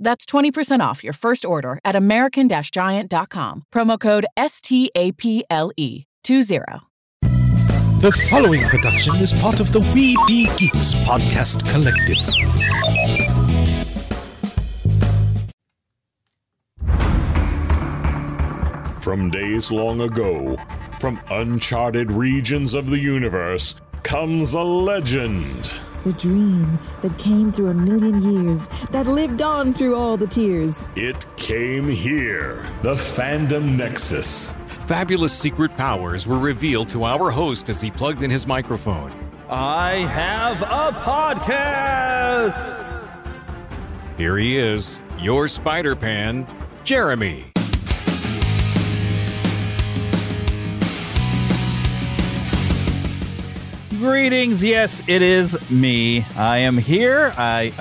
That's 20% off your first order at American Giant.com. Promo code STAPLE20. The following production is part of the We Be Geeks podcast collective. From days long ago, from uncharted regions of the universe, comes a legend. The dream that came through a million years, that lived on through all the tears. It came here, the Fandom Nexus. Fabulous secret powers were revealed to our host as he plugged in his microphone. I have a podcast! Here he is, your Spider Pan, Jeremy. Greetings. Yes, it is me. I am here. I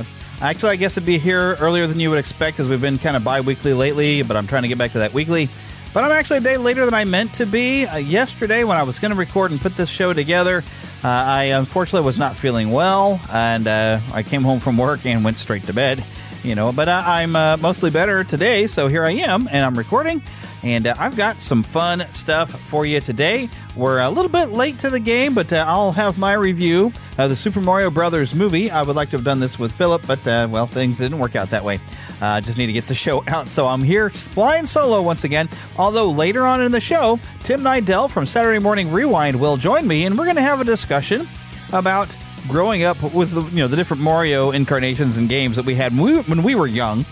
actually, I guess I'd be here earlier than you would expect because we've been kind of bi-weekly lately, but I'm trying to get back to that weekly. But I'm actually a day later than I meant to be. Uh, yesterday, when I was going to record and put this show together, uh, I unfortunately was not feeling well, and uh, I came home from work and went straight to bed. You know, but uh, I'm uh, mostly better today, so here I am, and I'm recording. And uh, I've got some fun stuff for you today. We're a little bit late to the game, but uh, I'll have my review of the Super Mario Brothers movie. I would like to have done this with Philip, but uh, well, things didn't work out that way. I uh, just need to get the show out, so I'm here flying solo once again. Although later on in the show, Tim Nydell from Saturday Morning Rewind will join me, and we're going to have a discussion about growing up with the, you know the different Mario incarnations and games that we had when we, when we were young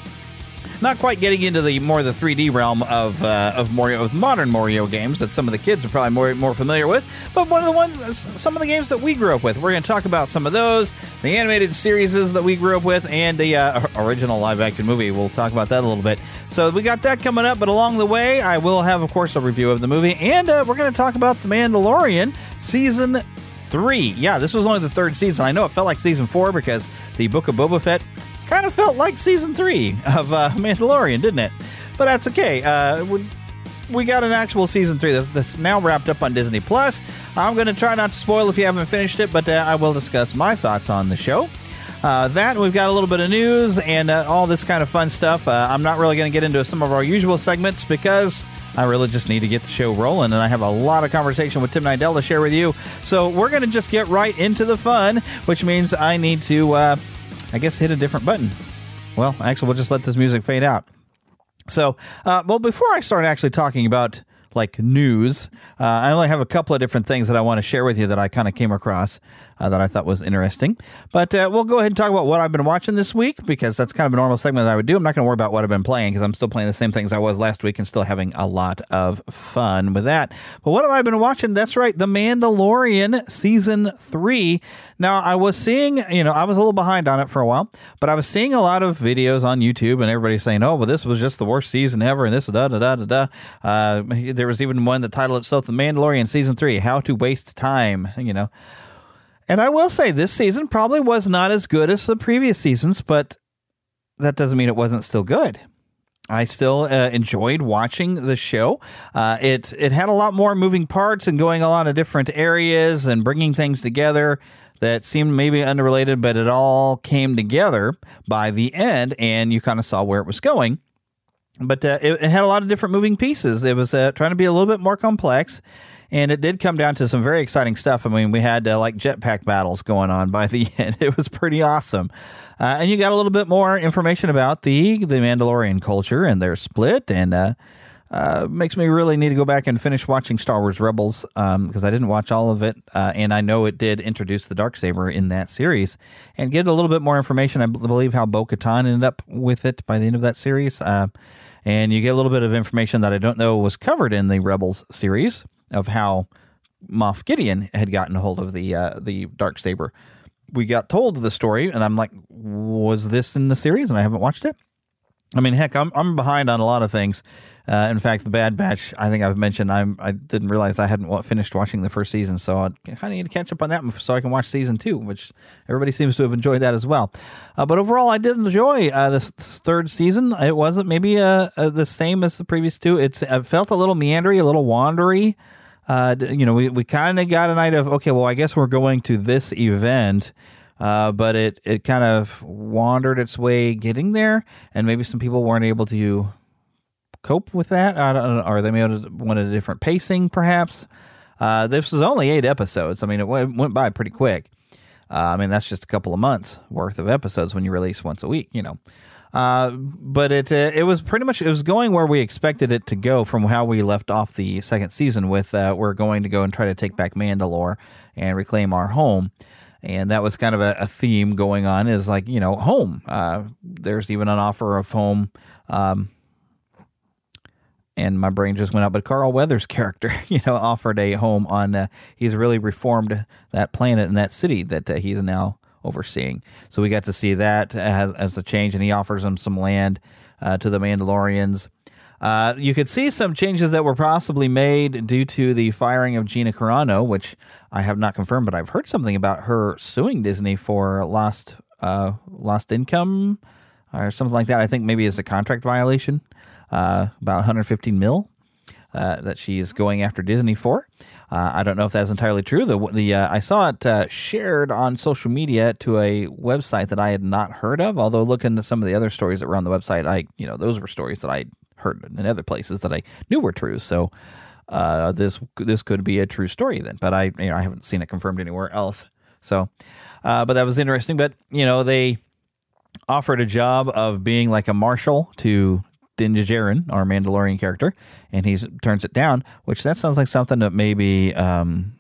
not quite getting into the more the 3D realm of uh, of Mario of modern Mario games that some of the kids are probably more more familiar with, but one of the ones some of the games that we grew up with. We're going to talk about some of those, the animated series that we grew up with, and the uh, original live action movie. We'll talk about that a little bit. So we got that coming up, but along the way, I will have, of course, a review of the movie, and uh, we're going to talk about the Mandalorian season three. Yeah, this was only the third season. I know it felt like season four because the Book of Boba Fett kind of felt like season three of uh, Mandalorian, didn't it? But that's okay. Uh, we, we got an actual season three that's, that's now wrapped up on Disney Plus. I'm going to try not to spoil if you haven't finished it, but uh, I will discuss my thoughts on the show. Uh, that we've got a little bit of news and uh, all this kind of fun stuff. Uh, I'm not really going to get into some of our usual segments because I really just need to get the show rolling, and I have a lot of conversation with Tim Nydell to share with you. So we're going to just get right into the fun, which means I need to uh, I guess hit a different button. Well, actually, we'll just let this music fade out. So, uh, well, before I start actually talking about like news, uh, I only have a couple of different things that I want to share with you that I kind of came across uh, that I thought was interesting. But uh, we'll go ahead and talk about what I've been watching this week because that's kind of a normal segment that I would do. I'm not going to worry about what I've been playing because I'm still playing the same things I was last week and still having a lot of fun with that. But what have I been watching? That's right, The Mandalorian season three. Now, I was seeing, you know, I was a little behind on it for a while, but I was seeing a lot of videos on YouTube and everybody saying, oh, well, this was just the worst season ever and this, da, da, da, da, da. Uh, there was even one that titled itself The Mandalorian season three How to Waste Time, you know. And I will say this season probably was not as good as the previous seasons, but that doesn't mean it wasn't still good. I still uh, enjoyed watching the show. Uh, it it had a lot more moving parts and going a lot of different areas and bringing things together that seemed maybe unrelated, but it all came together by the end, and you kind of saw where it was going. But uh, it, it, had a lot of different moving pieces. It was uh, trying to be a little bit more complex, and it did come down to some very exciting stuff. I mean, we had uh, like jetpack battles going on by the end. It was pretty awesome. Uh, and you got a little bit more information about the the Mandalorian culture and their split, and uh, uh, makes me really need to go back and finish watching Star Wars Rebels because um, I didn't watch all of it, uh, and I know it did introduce the dark saber in that series, and get a little bit more information. I believe how Bo Katan ended up with it by the end of that series, uh, and you get a little bit of information that I don't know was covered in the Rebels series of how Moff Gideon had gotten a hold of the uh, the dark saber we got told the story, and I'm like, was this in the series? And I haven't watched it. I mean, heck, I'm I'm behind on a lot of things. Uh, in fact, the Bad Batch, I think I've mentioned, I'm I didn't realize I hadn't finished watching the first season, so I kind of need to catch up on that so I can watch season two, which everybody seems to have enjoyed that as well. Uh, but overall, I did enjoy uh, this, this, third season. It wasn't maybe uh, uh, the same as the previous two. It's it felt a little meandery, a little wandery uh, you know, we, we kind of got an idea of, okay, well, I guess we're going to this event. Uh, but it, it kind of wandered its way getting there, and maybe some people weren't able to cope with that. I don't know, or they may have wanted a different pacing, perhaps. Uh, this was only eight episodes. I mean, it went, went by pretty quick. Uh, I mean, that's just a couple of months worth of episodes when you release once a week, you know. Uh, but it uh, it was pretty much it was going where we expected it to go from how we left off the second season with uh, we're going to go and try to take back Mandalore and reclaim our home. And that was kind of a, a theme going on is like, you know, home. Uh, there's even an offer of home. Um, and my brain just went out. But Carl Weathers' character, you know, offered a home on. Uh, he's really reformed that planet and that city that uh, he's now overseeing. So we got to see that as, as a change, and he offers them some land uh, to the Mandalorians. Uh, you could see some changes that were possibly made due to the firing of Gina Carano, which I have not confirmed, but I've heard something about her suing Disney for lost uh, lost income or something like that. I think maybe as a contract violation, uh, about 115 mil uh, that she's going after Disney for. Uh, I don't know if that's entirely true. The the uh, I saw it uh, shared on social media to a website that I had not heard of. Although looking at some of the other stories that were on the website, I you know those were stories that I heard in other places that I knew were true. So uh, this this could be a true story then, but I you know I haven't seen it confirmed anywhere else. So, uh, but that was interesting. But you know they offered a job of being like a marshal to Din Djarin, our Mandalorian character, and he turns it down. Which that sounds like something that maybe um,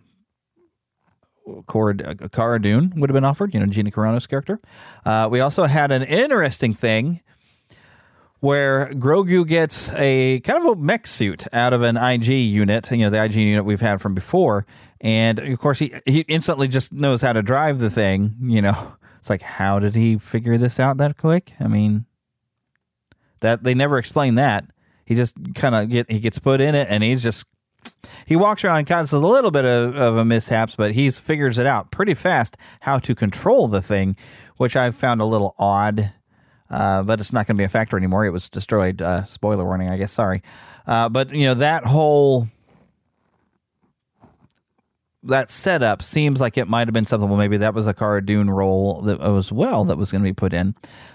Cord, uh, Cara Dune would have been offered. You know, Gina Carano's character. Uh, we also had an interesting thing where Grogu gets a kind of a mech suit out of an IG unit. You know, the IG unit we've had from before, and of course he he instantly just knows how to drive the thing. You know, it's like how did he figure this out that quick? I mean that they never explain that. He just kind of get he gets put in it, and he's just he walks around and causes a little bit of, of a mishaps, but he figures it out pretty fast how to control the thing, which I found a little odd. Uh, but it's not going to be a factor anymore. It was destroyed. Uh, spoiler warning, I guess. Sorry, uh, but you know that whole that setup seems like it might have been something. Well, maybe that was a Cara Dune role that as well that was going to be put in,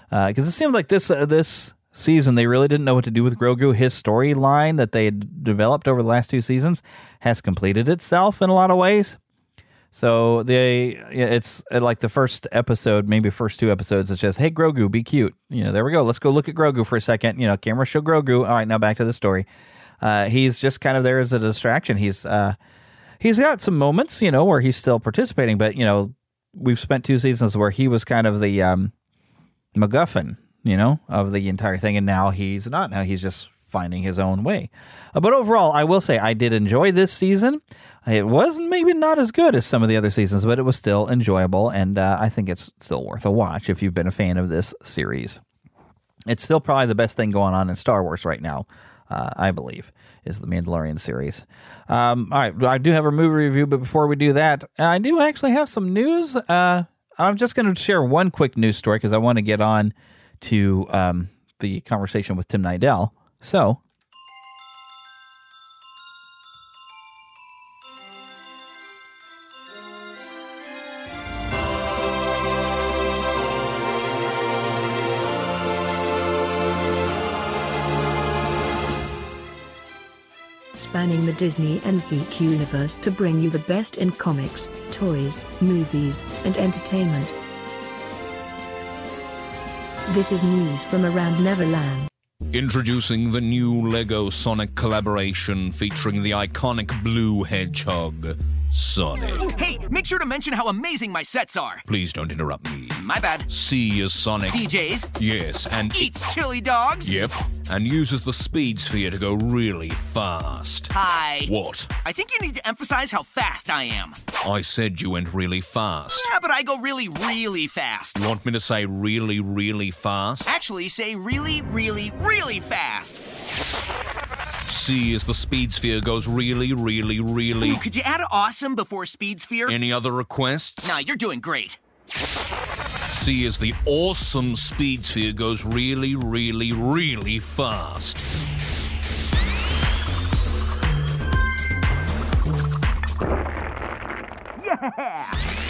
because uh, it seems like this uh, this season, they really didn't know what to do with Grogu. His storyline that they had developed over the last two seasons has completed itself in a lot of ways. So they, it's uh, like the first episode, maybe first two episodes. It's just, hey Grogu, be cute. You know, there we go. Let's go look at Grogu for a second. You know, camera show Grogu. All right, now back to the story. Uh, he's just kind of there as a distraction. He's uh, he's got some moments, you know, where he's still participating, but you know, we've spent two seasons where he was kind of the um, MacGuffin you know, of the entire thing. And now he's not. Now he's just finding his own way. Uh, but overall, I will say I did enjoy this season. It was maybe not as good as some of the other seasons, but it was still enjoyable. And uh, I think it's still worth a watch if you've been a fan of this series. It's still probably the best thing going on in Star Wars right now. Uh, I believe, is the Mandalorian series. Um, all right, I do have a movie review, but before we do that, I do actually have some news. Uh, I'm just going to share one quick news story because I want to get on to um, the conversation with Tim Nydell. So spanning the Disney and geek universe to bring you the best in comics, toys, movies, and entertainment. This is news from around Neverland. Introducing the new LEGO Sonic collaboration featuring the iconic blue hedgehog, Sonic. Oh, hey, make sure to mention how amazing my sets are. Please don't interrupt me. My bad. C is Sonic. DJs. Yes, and Eats chili dogs. Yep, and uses the speed sphere to go really fast. Hi. What? I think you need to emphasize how fast I am. I said you went really fast. Yeah, but I go really, really fast. You want me to say really, really fast? Actually, say really, really, really fast. C is the speed sphere goes really, really, really. Ooh, could you add awesome before speed sphere? Any other requests? Nah, you're doing great. C is the awesome speed sphere goes really, really, really fast. Yeah!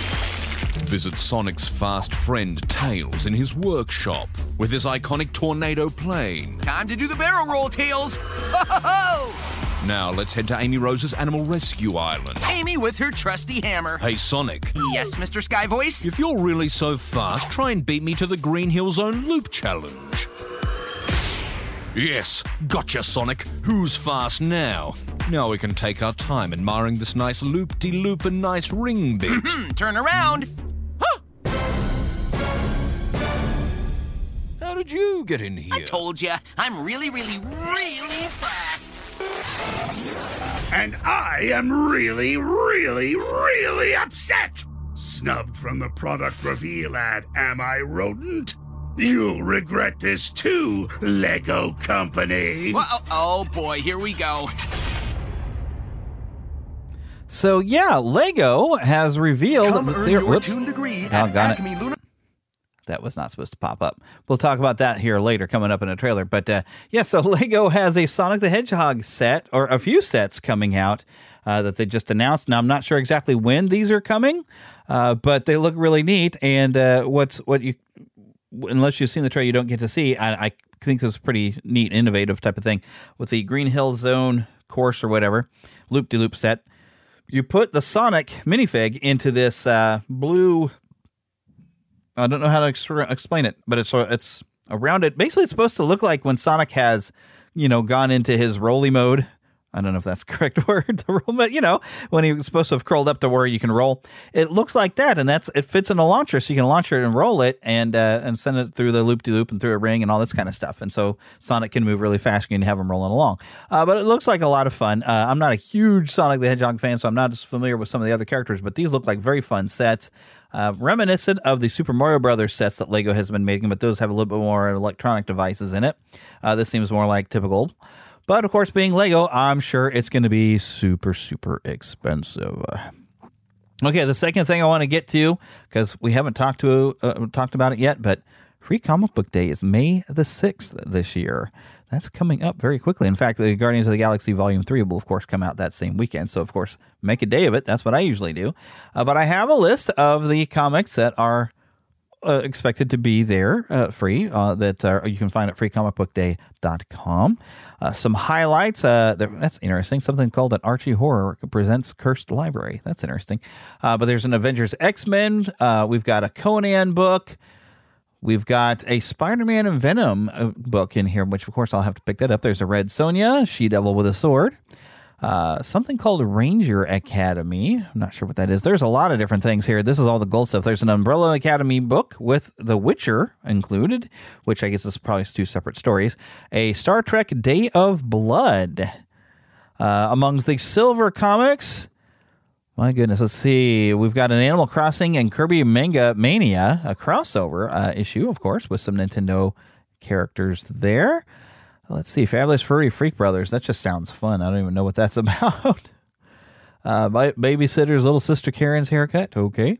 Visit Sonic's fast friend Tails in his workshop with his iconic tornado plane. Time to do the barrel roll, Tails. Ho, ho, ho! Now let's head to Amy Rose's Animal Rescue Island. Amy with her trusty hammer. Hey, Sonic. Yes, Mr. Sky Voice? If you're really so fast, try and beat me to the Green Hill Zone Loop Challenge. Yes, gotcha, Sonic. Who's fast now? Now we can take our time admiring this nice loop de loop and nice ring bit. Mm-hmm, turn around. How did you get in here? I told you, I'm really, really, really fast. And I am really, really, really upset! Snubbed from the product reveal ad, Am I Rodent? You'll regret this too, Lego Company. Well, oh, oh boy, here we go. So yeah, Lego has revealed Come that they're whoops. tune degree at Doggone it. Acme Luna. That was not supposed to pop up. We'll talk about that here later, coming up in a trailer. But uh, yeah, so Lego has a Sonic the Hedgehog set, or a few sets coming out uh, that they just announced. Now I'm not sure exactly when these are coming, uh, but they look really neat. And uh, what's what you, unless you've seen the trailer, you don't get to see. I, I think this is pretty neat, innovative type of thing with the Green Hill Zone course or whatever loop de loop set. You put the Sonic minifig into this uh, blue I don't know how to ex- explain it, but it's it's around it. Basically, it's supposed to look like when Sonic has, you know, gone into his roly mode. I don't know if that's the correct word. The roll, but you know, when he was supposed to have curled up to where you can roll, it looks like that, and that's it fits in a launcher, so you can launch it and roll it, and uh, and send it through the loop de loop and through a ring and all this kind of stuff. And so Sonic can move really fast. And you can have him rolling along. Uh, but it looks like a lot of fun. Uh, I'm not a huge Sonic the Hedgehog fan, so I'm not as familiar with some of the other characters, but these look like very fun sets. Uh, reminiscent of the Super Mario Brothers sets that Lego has been making, but those have a little bit more electronic devices in it. Uh, this seems more like typical. But of course, being Lego, I'm sure it's going to be super, super expensive. Okay, the second thing I want to get to because we haven't talked to uh, talked about it yet, but Free Comic Book Day is May the sixth this year. That's coming up very quickly. In fact, the Guardians of the Galaxy Volume 3 will, of course, come out that same weekend. So, of course, make a day of it. That's what I usually do. Uh, but I have a list of the comics that are uh, expected to be there uh, free uh, that you can find at freecomicbookday.com. Uh, some highlights. Uh, that's interesting. Something called an Archie Horror presents Cursed Library. That's interesting. Uh, but there's an Avengers X Men. We've got a Conan book. We've got a Spider Man and Venom uh, book in here, which of course I'll have to pick that up. There's a Red Sonja, She Devil with a Sword. Uh, something called Ranger Academy. I'm not sure what that is. There's a lot of different things here. This is all the gold stuff. There's an Umbrella Academy book with The Witcher included, which I guess is probably two separate stories. A Star Trek Day of Blood. Uh, amongst the silver comics, my goodness, let's see. We've got an Animal Crossing and Kirby Manga Mania, a crossover uh, issue, of course, with some Nintendo characters there. Let's see. Fabulous Furry Freak Brothers. That just sounds fun. I don't even know what that's about. Uh, Babysitter's Little Sister Karen's Haircut. Okay.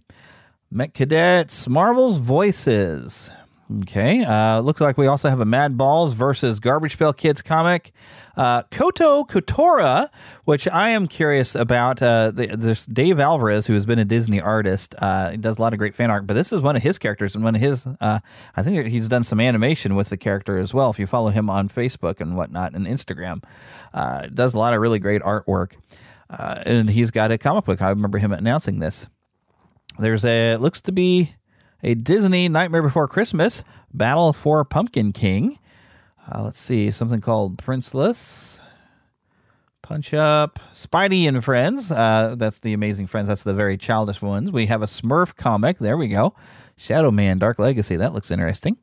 Mech Cadets, Marvel's Voices. Okay. Uh, looks like we also have a Madballs versus Garbage Pail Kids comic. Uh, Koto Kotora, which I am curious about. Uh, the, there's Dave Alvarez, who has been a Disney artist. Uh, he does a lot of great fan art, but this is one of his characters and one of his. Uh, I think he's done some animation with the character as well. If you follow him on Facebook and whatnot and Instagram, uh, does a lot of really great artwork. Uh, and he's got a comic book. I remember him announcing this. There's a looks to be a Disney Nightmare Before Christmas Battle for Pumpkin King. Uh, let's see, something called Princeless. Punch Up, Spidey and Friends. Uh, that's the Amazing Friends. That's the very childish ones. We have a Smurf comic. There we go. Shadow Man Dark Legacy. That looks interesting.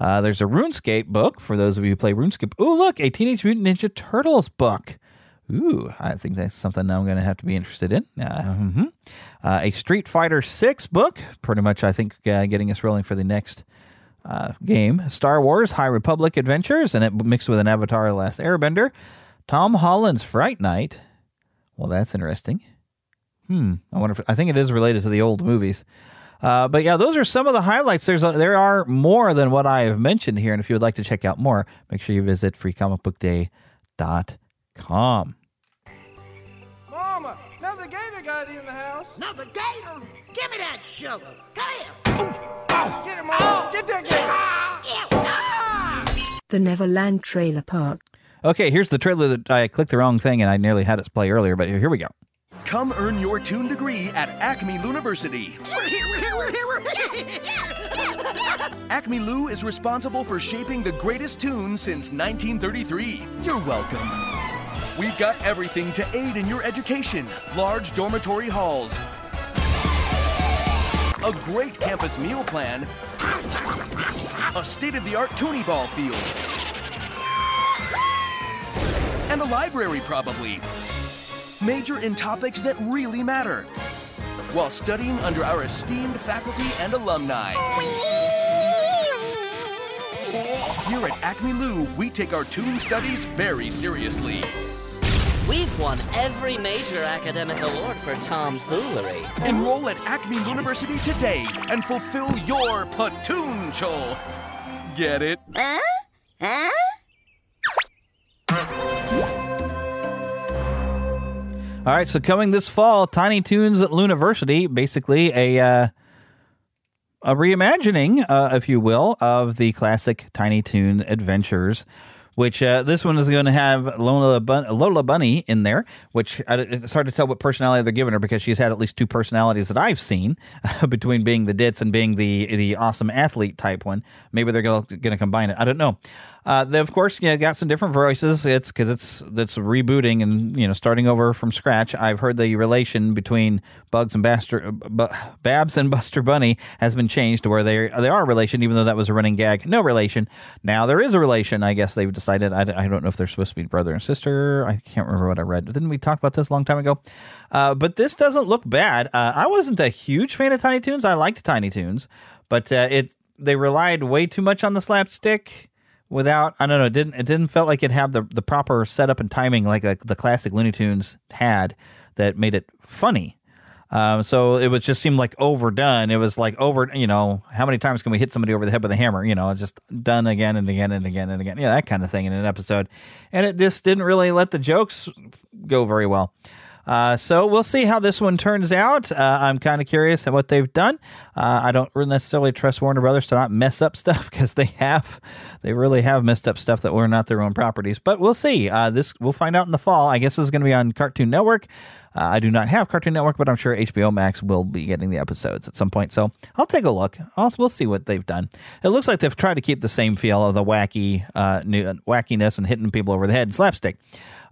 Uh, there's a RuneScape book for those of you who play RuneScape. Oh, look, a Teenage Mutant Ninja Turtles book. Ooh, I think that's something I'm going to have to be interested in. Uh, mm-hmm. uh, a Street Fighter Six book, pretty much, I think, uh, getting us rolling for the next uh, game. Star Wars High Republic Adventures, and it mixed with an Avatar: Last Airbender. Tom Holland's Fright Night. Well, that's interesting. Hmm. I wonder if I think it is related to the old movies. Uh, but yeah, those are some of the highlights. There's a, there are more than what I have mentioned here, and if you would like to check out more, make sure you visit freecomicbookday.com. Mama, another got in the house. Another gator? Give me that sugar. Come here. Get him, Mom. Get that gator. The Neverland Trailer Park. Okay, here's the trailer that I clicked the wrong thing and I nearly had it play earlier, but here we go. Come earn your tune degree at Acme Looniversity. We're here, we're here, we're here, we're here. Acme Lu is responsible for shaping the greatest tune since 1933. You're welcome. We've got everything to aid in your education large dormitory halls, a great campus meal plan, a state of the art Toonie Ball field, and a library, probably. Major in topics that really matter while studying under our esteemed faculty and alumni. Here at Acme Lu, we take our tune studies very seriously. We've won every major academic award for tomfoolery. Enroll at Acme Looniversity today and fulfill your potential. Get it? Huh? Huh? All right, so coming this fall, Tiny Toons at University, basically a uh, a reimagining, uh, if you will, of the classic Tiny Toon adventures. Which uh, this one is going to have Lola, Bun- Lola Bunny in there, which I, it's hard to tell what personality they're giving her because she's had at least two personalities that I've seen between being the ditz and being the the awesome athlete type one. Maybe they're going to combine it. I don't know. Uh, they of course you know, got some different voices. It's because it's it's rebooting and you know starting over from scratch. I've heard the relation between Bugs and Baster, B- Babs and Buster Bunny has been changed to where they they are a relation, even though that was a running gag. No relation. Now there is a relation. I guess they've decided. I, I don't know if they're supposed to be brother and sister. I can't remember what I read. Didn't we talk about this a long time ago? Uh, but this doesn't look bad. Uh, I wasn't a huge fan of Tiny Toons. I liked Tiny Toons, but uh, it they relied way too much on the slapstick without I don't know, it didn't it didn't felt like it had the the proper setup and timing like the, the classic Looney Tunes had that made it funny. Um, so it was just seemed like overdone. It was like over, you know, how many times can we hit somebody over the head with a hammer? You know, just done again and again and again and again. Yeah, that kind of thing in an episode, and it just didn't really let the jokes go very well. Uh, so we'll see how this one turns out. Uh, I'm kind of curious at what they've done. Uh, I don't necessarily trust Warner Brothers to not mess up stuff because they have, they really have messed up stuff that were not their own properties. But we'll see. Uh, this we'll find out in the fall. I guess this is going to be on Cartoon Network. Uh, I do not have Cartoon Network, but I'm sure HBO Max will be getting the episodes at some point. So I'll take a look. I'll, we'll see what they've done. It looks like they've tried to keep the same feel of the wacky, uh, new, wackiness and hitting people over the head and slapstick.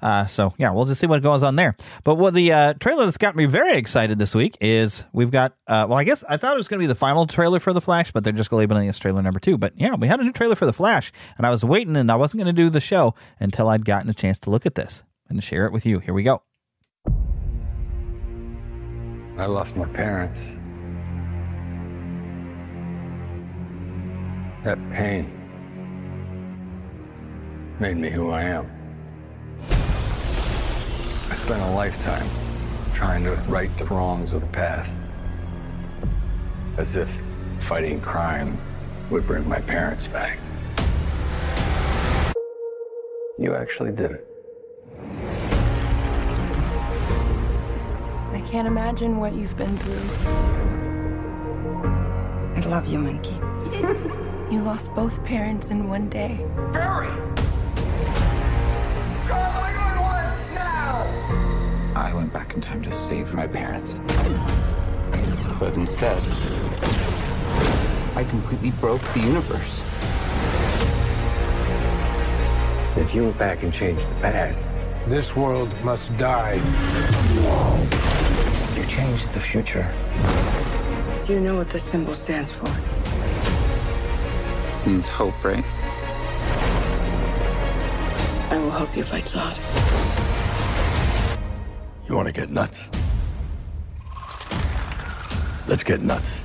Uh, so yeah, we'll just see what goes on there. But what the uh, trailer that's got me very excited this week is we've got. Uh, well, I guess I thought it was going to be the final trailer for the Flash, but they're just labeling it as trailer number two. But yeah, we had a new trailer for the Flash, and I was waiting, and I wasn't going to do the show until I'd gotten a chance to look at this and share it with you. Here we go. I lost my parents. That pain made me who I am. I spent a lifetime trying to right the wrongs of the past. As if fighting crime would bring my parents back. You actually did it. I can't imagine what you've been through. I love you, Monkey. You lost both parents in one day. Barry! I went back in time to save my parents. But instead, I completely broke the universe. If you went back and changed the past, This world must die. you changed the future. Do you know what this symbol stands for? It Means hope, right? I will help you fight Zod. You want to get nuts? Let's get nuts.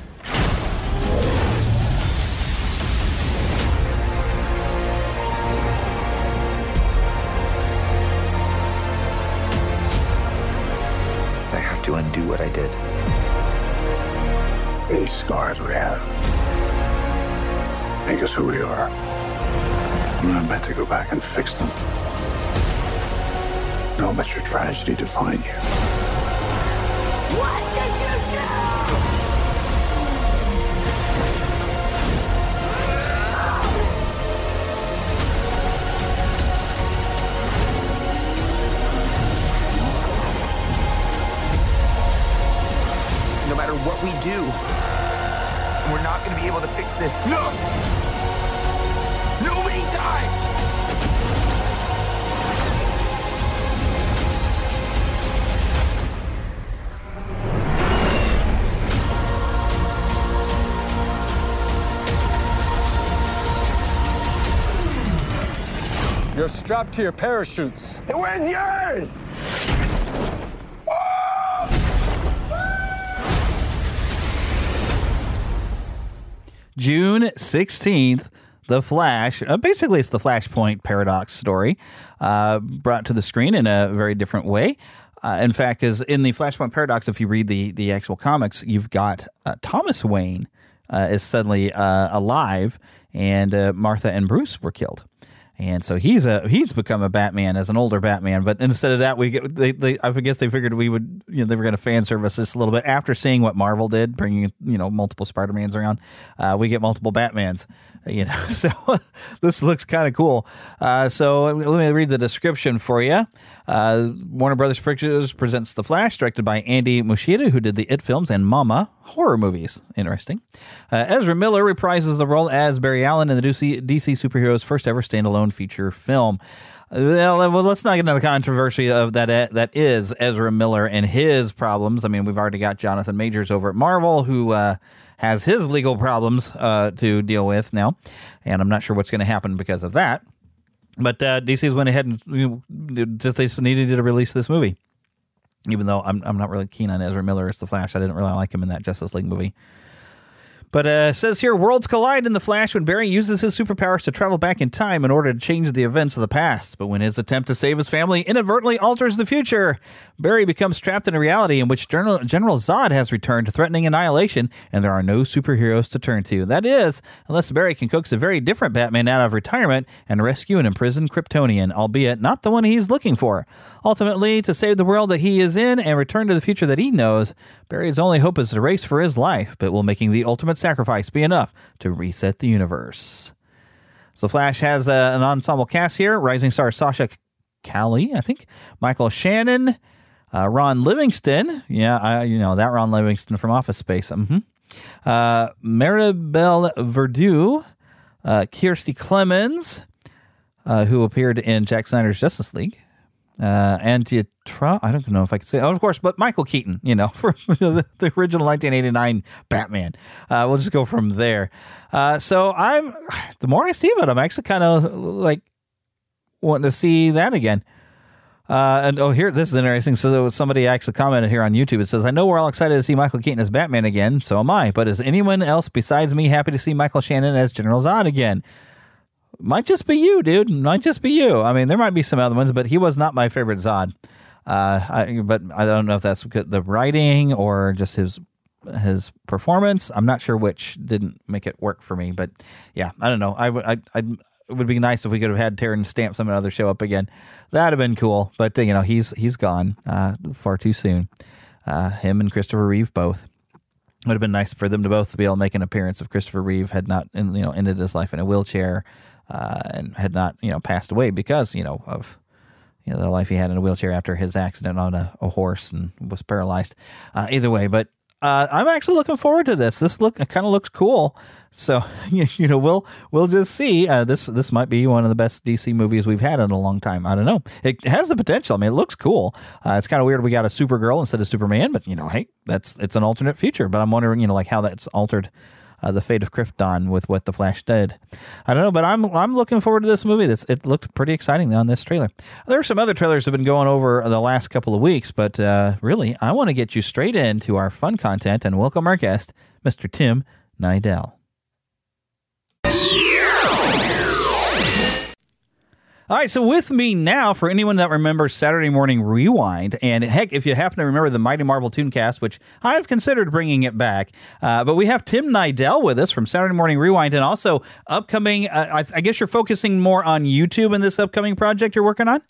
I have to undo what I did. These scars we have make us who we are. We're not meant to go back and fix them. Don't let your tragedy define you. What did you do? No matter what we do, we're not going to be able to fix this. No! You're strapped to your parachutes. Where's yours? June 16th, The Flash. Uh, basically, it's the Flashpoint paradox story uh, brought to the screen in a very different way. Uh, in fact, is in the Flashpoint paradox, if you read the the actual comics, you've got uh, Thomas Wayne uh, is suddenly uh, alive, and uh, Martha and Bruce were killed. And so he's a he's become a Batman as an older Batman, but instead of that, we get they, they I guess they figured we would you know they were going to fan service this a little bit after seeing what Marvel did, bringing you know multiple Spider Mans around. Uh, we get multiple Batmans, you know. So this looks kind of cool. Uh, so let me read the description for you. Uh, Warner Brothers Pictures presents The Flash, directed by Andy Muschietti, who did the It films and Mama horror movies. Interesting. Uh, Ezra Miller reprises the role as Barry Allen in the DC, DC superheroes' first ever standalone feature film. Uh, Well, well, let's not get into the controversy of that. uh, That is Ezra Miller and his problems. I mean, we've already got Jonathan Majors over at Marvel, who uh, has his legal problems uh, to deal with now, and I'm not sure what's going to happen because of that. But uh, DC's went ahead and you know, just they just needed to release this movie even though I'm I'm not really keen on Ezra Miller as the Flash. I didn't really like him in that Justice League movie. But uh, says here, worlds collide in the Flash when Barry uses his superpowers to travel back in time in order to change the events of the past. But when his attempt to save his family inadvertently alters the future, Barry becomes trapped in a reality in which General, General Zod has returned, threatening annihilation, and there are no superheroes to turn to. That is, unless Barry can coax a very different Batman out of retirement and rescue an imprisoned Kryptonian, albeit not the one he's looking for. Ultimately, to save the world that he is in and return to the future that he knows, Barry's only hope is to race for his life, but will making the ultimate sacrifice be enough to reset the universe? So Flash has uh, an ensemble cast here: rising star Sasha Calle, I think, Michael Shannon, uh, Ron Livingston. Yeah, I, you know that Ron Livingston from Office Space. hmm Uh, Maribel Verdú, uh, Kiersey Clemons, uh, who appeared in Zack Snyder's Justice League. Uh, Antje I don't know if I could say, oh, of course, but Michael Keaton, you know, from the, the original 1989 Batman. Uh, we'll just go from there. Uh, so I'm, the more I see of it, I'm actually kind of like wanting to see that again. Uh, and oh, here, this is interesting. So somebody actually commented here on YouTube. It says, I know we're all excited to see Michael Keaton as Batman again. So am I. But is anyone else besides me happy to see Michael Shannon as General Zod again? Might just be you, dude. Might just be you. I mean, there might be some other ones, but he was not my favorite Zod. Uh, I, but I don't know if that's the writing or just his his performance. I'm not sure which didn't make it work for me, but yeah, I don't know. I would I I it would be nice if we could have had Terence Stamp some other show up again. That'd have been cool, but uh, you know he's he's gone uh, far too soon. Uh, him and Christopher Reeve both. Would have been nice for them to both be able to make an appearance if Christopher Reeve had not, you know, ended his life in a wheelchair uh, and had not, you know, passed away because, you know, of you know the life he had in a wheelchair after his accident on a, a horse and was paralyzed. Uh, either way, but uh, I'm actually looking forward to this. This look kind of looks cool. So you know we'll we'll just see. Uh, this this might be one of the best DC movies we've had in a long time. I don't know. It has the potential. I mean, it looks cool. Uh, it's kind of weird we got a Supergirl instead of Superman, but you know, hey, that's it's an alternate future. But I'm wondering, you know, like how that's altered uh, the fate of Krypton with what the Flash did. I don't know, but I'm I'm looking forward to this movie. This it looked pretty exciting on this trailer. There are some other trailers that have been going over the last couple of weeks, but uh, really, I want to get you straight into our fun content and welcome our guest, Mr. Tim Nydell. All right, so with me now, for anyone that remembers Saturday Morning Rewind, and heck, if you happen to remember the Mighty Marvel Tooncast, which I've considered bringing it back, uh, but we have Tim Nydell with us from Saturday Morning Rewind, and also upcoming. Uh, I, I guess you're focusing more on YouTube in this upcoming project you're working on.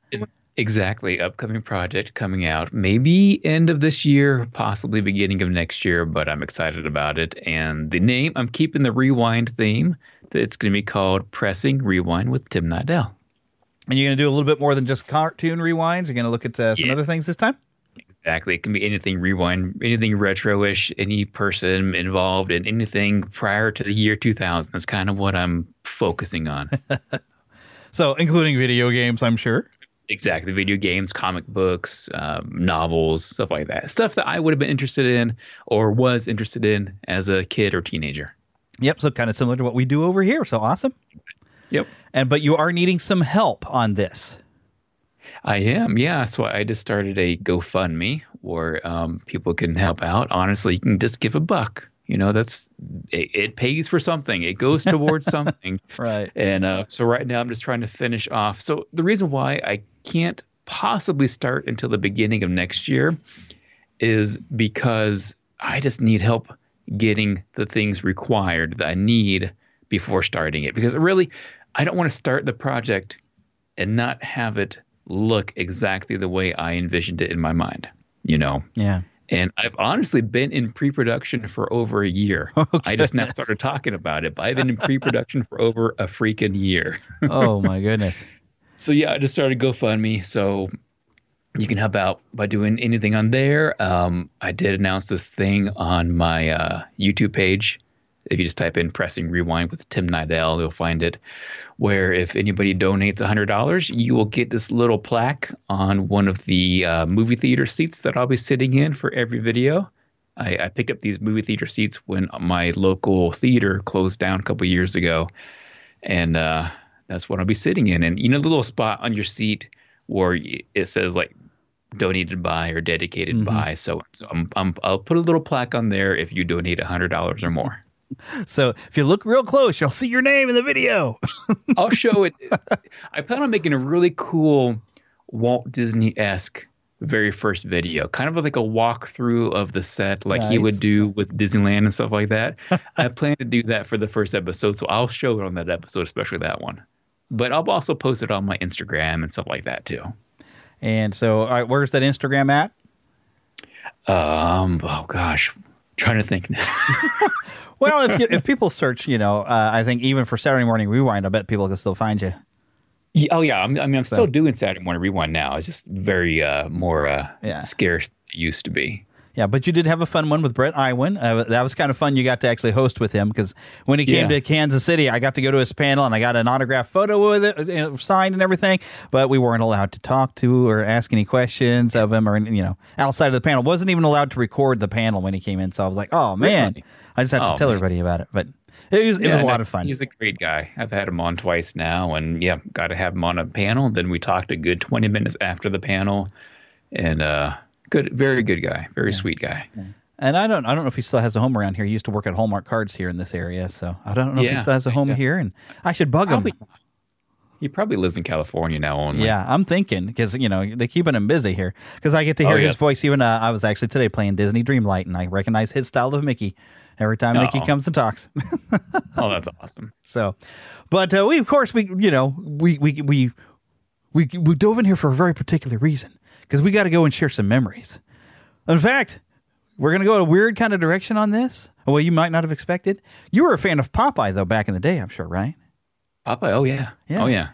Exactly, upcoming project coming out maybe end of this year, possibly beginning of next year, but I'm excited about it. And the name, I'm keeping the rewind theme. It's going to be called Pressing Rewind with Tim Nydell. And you're going to do a little bit more than just cartoon rewinds. You're going to look at uh, some Yeah. other things this time. Exactly. It can be anything rewind, anything retro-ish, any person involved in anything prior to the year 2000. That's kind of what I'm focusing on. So, including video games, I'm sure. exactly. Video games, comic books, um, novels, stuff like that. Stuff that I would have been interested in or was interested in as a kid or teenager. Yep. So, kind of similar to what we do over here. So awesome. Yep. And but you are needing some help on this. I am, yeah. So I just started a GoFundMe where um, people can help out. Honestly, you can just give a buck. You know, that's it, it pays for something. It goes towards something. Right. And uh, so right now I'm just trying to finish off. So the reason why I can't possibly start until the beginning of next year is because I just need help getting the things required that I need before starting it. Because really, I don't want to start the project and not have it look exactly the way I envisioned it in my mind, you know? Yeah. And I've honestly been in pre production for over a year. I just now started talking about it, but I've been in pre production for over a freaking year. oh my goodness. So yeah, I just started GoFundMe. So you can help out by doing anything on there. Um, I did announce this thing on my uh, YouTube page. If you just type in "pressing rewind" with Tim Nydell, you'll find it. Where if anybody donates hundred dollars, you will get this little plaque on one of the uh, movie theater seats that I'll be sitting in for every video. I, I picked up these movie theater seats when my local theater closed down a couple years ago, and uh, that's what I'll be sitting in. And you know the little spot on your seat where it says like donated by or dedicated Mhm. by. So, so I'm, I'm, I'll put a little plaque on there if you donate hundred dollars or more. So if you look real close, you'll see your name in the video. I'll show it. I plan on making a really cool Walt Disney esque very first video, kind of like a walkthrough of the set, like he would do with Disneyland and stuff like that. I plan to do that for the first episode, so I'll show it on that episode, especially that one. But I'll also post it on my Instagram and stuff like that too. And so, all right, where's that Instagram at? Um. Oh gosh, trying to think now. Well, if you, if people search, you know, uh, I think even for Saturday Morning Rewind, I bet people can still find you. Yeah, oh yeah, I'm, I mean, I'm So- still doing Saturday Morning Rewind now. It's just very uh, more uh, Yeah. scarce than it used to be. Yeah, but you did have a fun one with Bret Iwan. Uh, that was kind of fun. You got to actually host with him because when he came Yeah. to Kansas City, I got to go to his panel and I got an autographed photo with it, you know, signed and everything. But we weren't allowed to talk to or ask any questions of him or you know outside of the panel. wasn't even allowed to record the panel when he came in. So I was like, oh man, Really? I just have to Oh, tell man. everybody about it. But it was it was a lot of fun. He's a great guy. I've had him on twice now, and yeah, got to have him on a panel. Then we talked a good 20 minutes after the panel, and uh, good, very good guy, very sweet guy. And I don't I don't know if he still has a home around here. He used to work at Hallmark Cards here in this area, so I don't know if he still has a home here. And I should bug him. He probably lives in California now only. Yeah, I'm thinking because you know they're keeping him busy here because I get to hear Oh, yeah. his voice. Even uh, I was actually today playing Disney Dreamlight, and I recognize his style of Mickey every time Mickey Oh. comes and talks. Oh, that's awesome. So, but uh, we of course we you know we we we we we dove in here for a very particular reason because we got to go and share some memories. In fact, we're gonna go a weird kind of direction on this. Well, you might not have expected. You were a fan of Popeye though back in the day, I'm sure, right? Popeye. Oh yeah. Yeah. Oh yeah.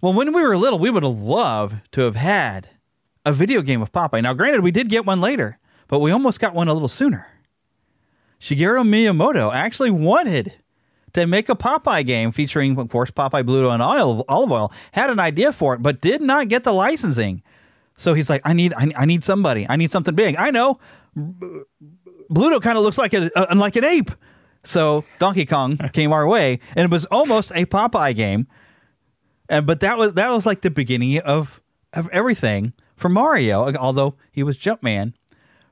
Well, when we were little, we would have loved to have had a video game of Popeye. Now, granted, we did get one later, but we almost got one a little sooner. Shigeru Miyamoto actually wanted to make a Popeye game featuring, of course, Popeye Bluto and olive, Olive Oyl. Had an idea for it, but did not get the licensing. So he's like, I need, I, I need somebody. I need something big. I know. Bluto kind of looks like a, a like an ape. So Donkey Kong came our way, and it was almost a Popeye game. And but that was that was like the beginning of of everything for Mario. Although he was Jumpman,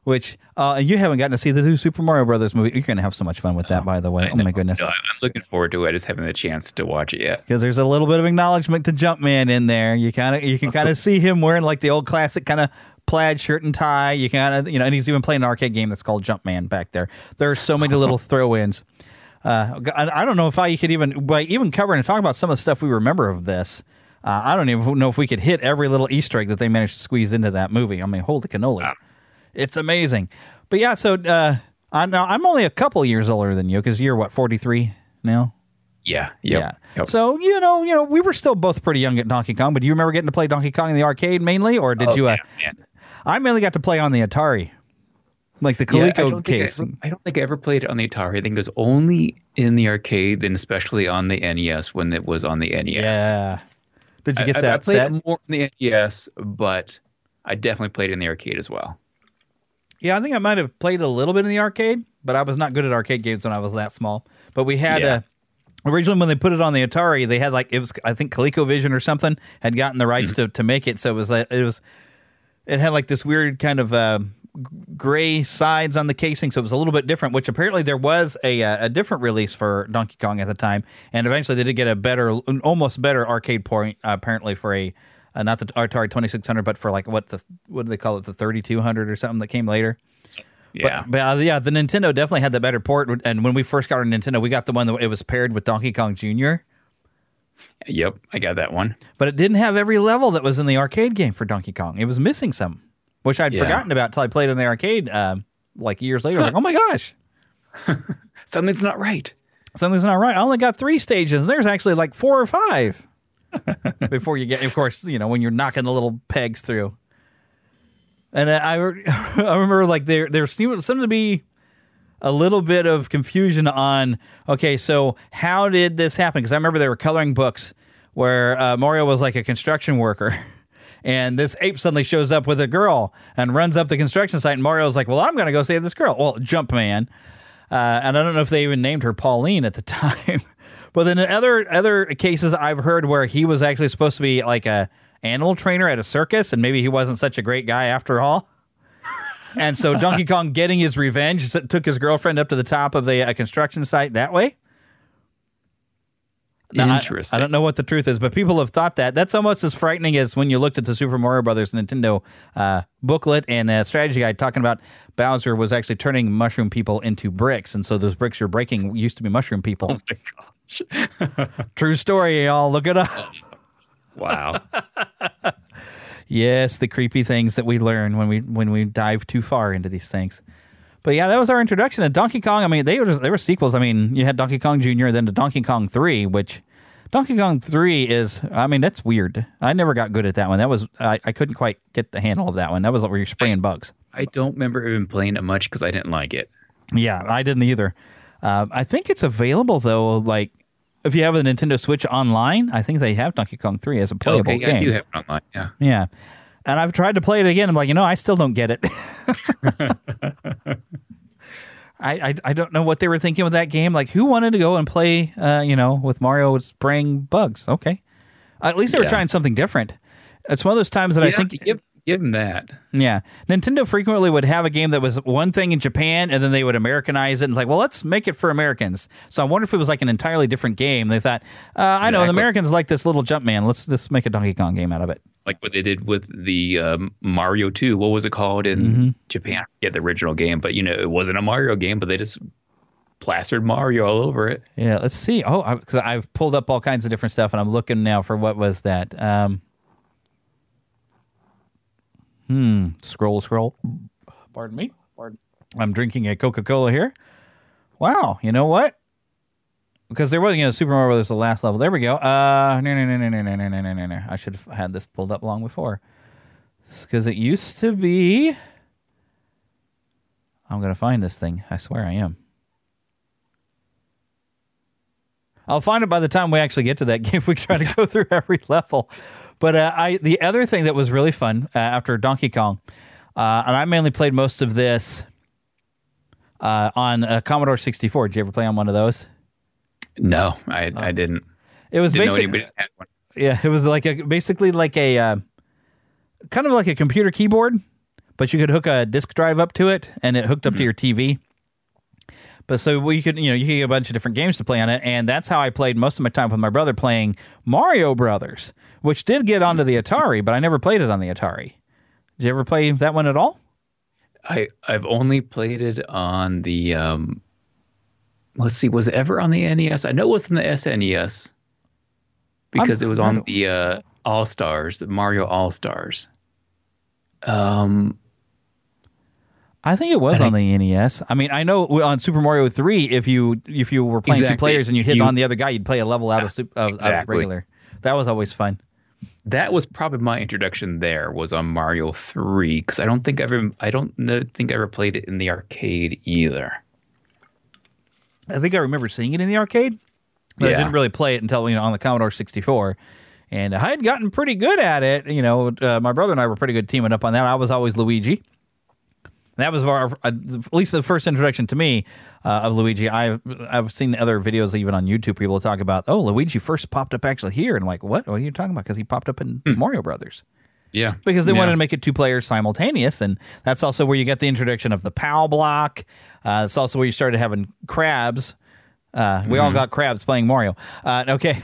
which uh, you haven't gotten to see the new Super Mario Brothers movie. You're gonna have so much fun with that, by the way. Oh my goodness! No, I'm looking forward to it. I just haven't had a chance to watch it yet. Because there's a little bit of acknowledgement to Jumpman in there. You kind of you can kind of see him wearing like the old classic kind of plaid shirt and tie. You kind of you know, and he's even playing an arcade game that's called Jumpman back there. There are so many little throw-ins. Uh, I, I don't know if I could even by even covering and talking about some of the stuff we remember of this. Uh, I don't even know if we could hit every little Easter egg that they managed to squeeze into that movie. I mean, hold holy cannoli, it's amazing. But yeah, so uh, I, now I'm only a couple years older than you because you're what 43 now. Yeah. Yep. Yeah. Yep. So you know, you know, we were still both pretty young at Donkey Kong. But do you remember getting to play Donkey Kong in the arcade mainly, or did Oh, you? Uh, yeah. I mainly got to play on the Atari, like the Yeah, I Coleco don't I case. ever- I don't think I ever played it on the Atari. I think it was only in the arcade, and especially on the NES when it was on the NES. Yeah. Did you get I, that I played set? it more on the NES, but I definitely played it in the arcade as well. Yeah, I think I might have played a little bit in the arcade, but I was not good at arcade games when I was that small. But we had Yeah. uh, originally when they put it on the Atari, they had like it was I think ColecoVision or something had gotten the rights to, to make it, so it was like it was it had like this weird kind of uh, gray sides on the casing, so it was a little bit different. Which apparently there was a uh, a different release for Donkey Kong at the time, and eventually they did get a better, an almost better arcade point uh, apparently for a. Uh, not the Atari Twenty Six Hundred, but for like what the what do they call it, the Thirty Two Hundred or something that came later. Yeah. But, but uh, yeah, the Nintendo definitely had the better port. And when we first got our Nintendo, we got the one that it was paired with Donkey Kong Jr. Yep, I got that one. But it didn't have every level that was in the arcade game for Donkey Kong. It was missing some, which I'd Yeah. forgotten about until I played in the arcade um, like years later. Was like, oh my gosh, Something's not right. something's not right. I only got three stages, and there's actually like four or five before you get, of course, you know, when you're knocking the little pegs through. And I, I remember like there there seemed, seemed to be a little bit of confusion on okay, so how did this happen? Because I remember there were coloring books where uh, Mario was like a construction worker. And this ape suddenly shows up with a girl and runs up the construction site. And Mario's like, "Well, I'm going to go save this girl." Well, Jumpman, uh, and I don't know if they even named her Pauline at the time. But then in other other cases, I've heard where he was actually supposed to be like a animal trainer at a circus, and maybe he wasn't such a great guy after all. And so Donkey Kong getting his revenge took his girlfriend up to the top of the uh, construction site that way. Now, I- Interesting. I, don't know what the truth is, but people have thought that. That's almost as frightening as when you looked at the Super Mario Brothers Nintendo uh, booklet and uh, strategy guide talking about Bowser was actually turning mushroom people into bricks. And so those bricks you're breaking used to be mushroom people. True story, y'all. Look it up. Wow. Yes, the creepy things that we learn when we when we dive too far into these things. But yeah, that was our introduction to Donkey Kong. I mean, they were just, they were sequels. I mean, you had Donkey Kong Jr. then to Donkey Kong 3, which Donkey Kong 3 is I mean, that's weird. I never got good at that one. That was I, I couldn't quite get the handle of that one. That was where you're spraying bugs. I don't remember even playing it much because I didn't like it. Yeah, I didn't either. Uh, I think it's available though. Like if you have a Nintendo Switch online, I think they have Donkey Kong 3 as a playable okay, game. I do have it online. Yeah. Yeah. And I've tried to play it again. I'm like, you know, I still don't get it. I, I I don't know what they were thinking with that game. Like, who wanted to go and play, uh, you know, with Mario spraying bugs? Okay, at least they were Yeah. trying something different. It's one of those times that I think. Give them that. Yeah, Nintendo frequently would have a game that was one thing in Japan, and then they would Americanize it and like, well, let's make it for Americans. So I wonder if it was like an entirely different game. They thought, uh, I know the Americans like this little Jumpman. Let's let's make a Donkey Kong game out of it. Like what they did with the um, Mario 2. What was it called in Mhm. Japan? Forget the original game, but you know, it wasn't a Mario game, but they just plastered Mario all over it. Yeah, let's see. Oh, because I've pulled up all kinds of different stuff, and I'm looking now for what was that. Um, hmm. Scroll, scroll. Pardon me. Pardon. I'm drinking a Coca Cola here. Wow. You know what? Because there was, you know, Super Mario Brothers, the last level. There we go. Uh, no, no, no, no, no, no, no, no, no, no, no. I should have had this pulled up long before. Because it used to be. I'm gonna find this thing. I swear I am. I'll find it by the time we actually get to that game. We try to go through every level. But uh, I the other thing that was really fun uh, after Donkey Kong, uh, and I mainly played most of this uh, on a Commodore 64. Did you ever play on one of those? No, I I didn't. It was Didn't basically anybody had one. yeah, it was like a basically like a uh, kind of like a computer keyboard, but you could hook a disk drive up to it, and it hooked up to your TV. But so we could, you know, you could get a bunch of different games to play on it, and that's how I played most of my time with my brother playing Mario Brothers, which did get onto the Atari, but I never played it on the Atari. Did you ever play that one at all? I I've only played it on the um let's see, was it ever on the NES? I know it was on the SNES because I'm- it was on the uh All Stars, the Mario All Stars. Um I think it was on the NES. I mean, I know on Super Mario Three, if you if you were playing two players and you hit You- on the other guy, you'd play a level out of, sup- of, of regular. That was always fun. that was probably my introduction there was on Mario 3 cuz I don't think I ever I don't think I ever played it in the arcade either. I think I remember seeing it in the arcade, but I didn't really play it until you know on the Commodore 64. And I had gotten pretty good at it. You know, uh, my brother and I were pretty good teaming up on that. I was always Luigi. That was our, uh, at least the first introduction to me uh, of Luigi. I've I've seen other videos even on YouTube. People talk about, oh, Luigi first popped up actually here, and I'm like, what? What are you talking about? Because he popped up in Mario Brothers Yeah. because they Yeah. wanted to make it two players simultaneous, and that's also where you get the introduction of the POW block. Uh, it's also where you started having crabs. Uh, we all Mhm. got crabs playing Mario. Uh, okay,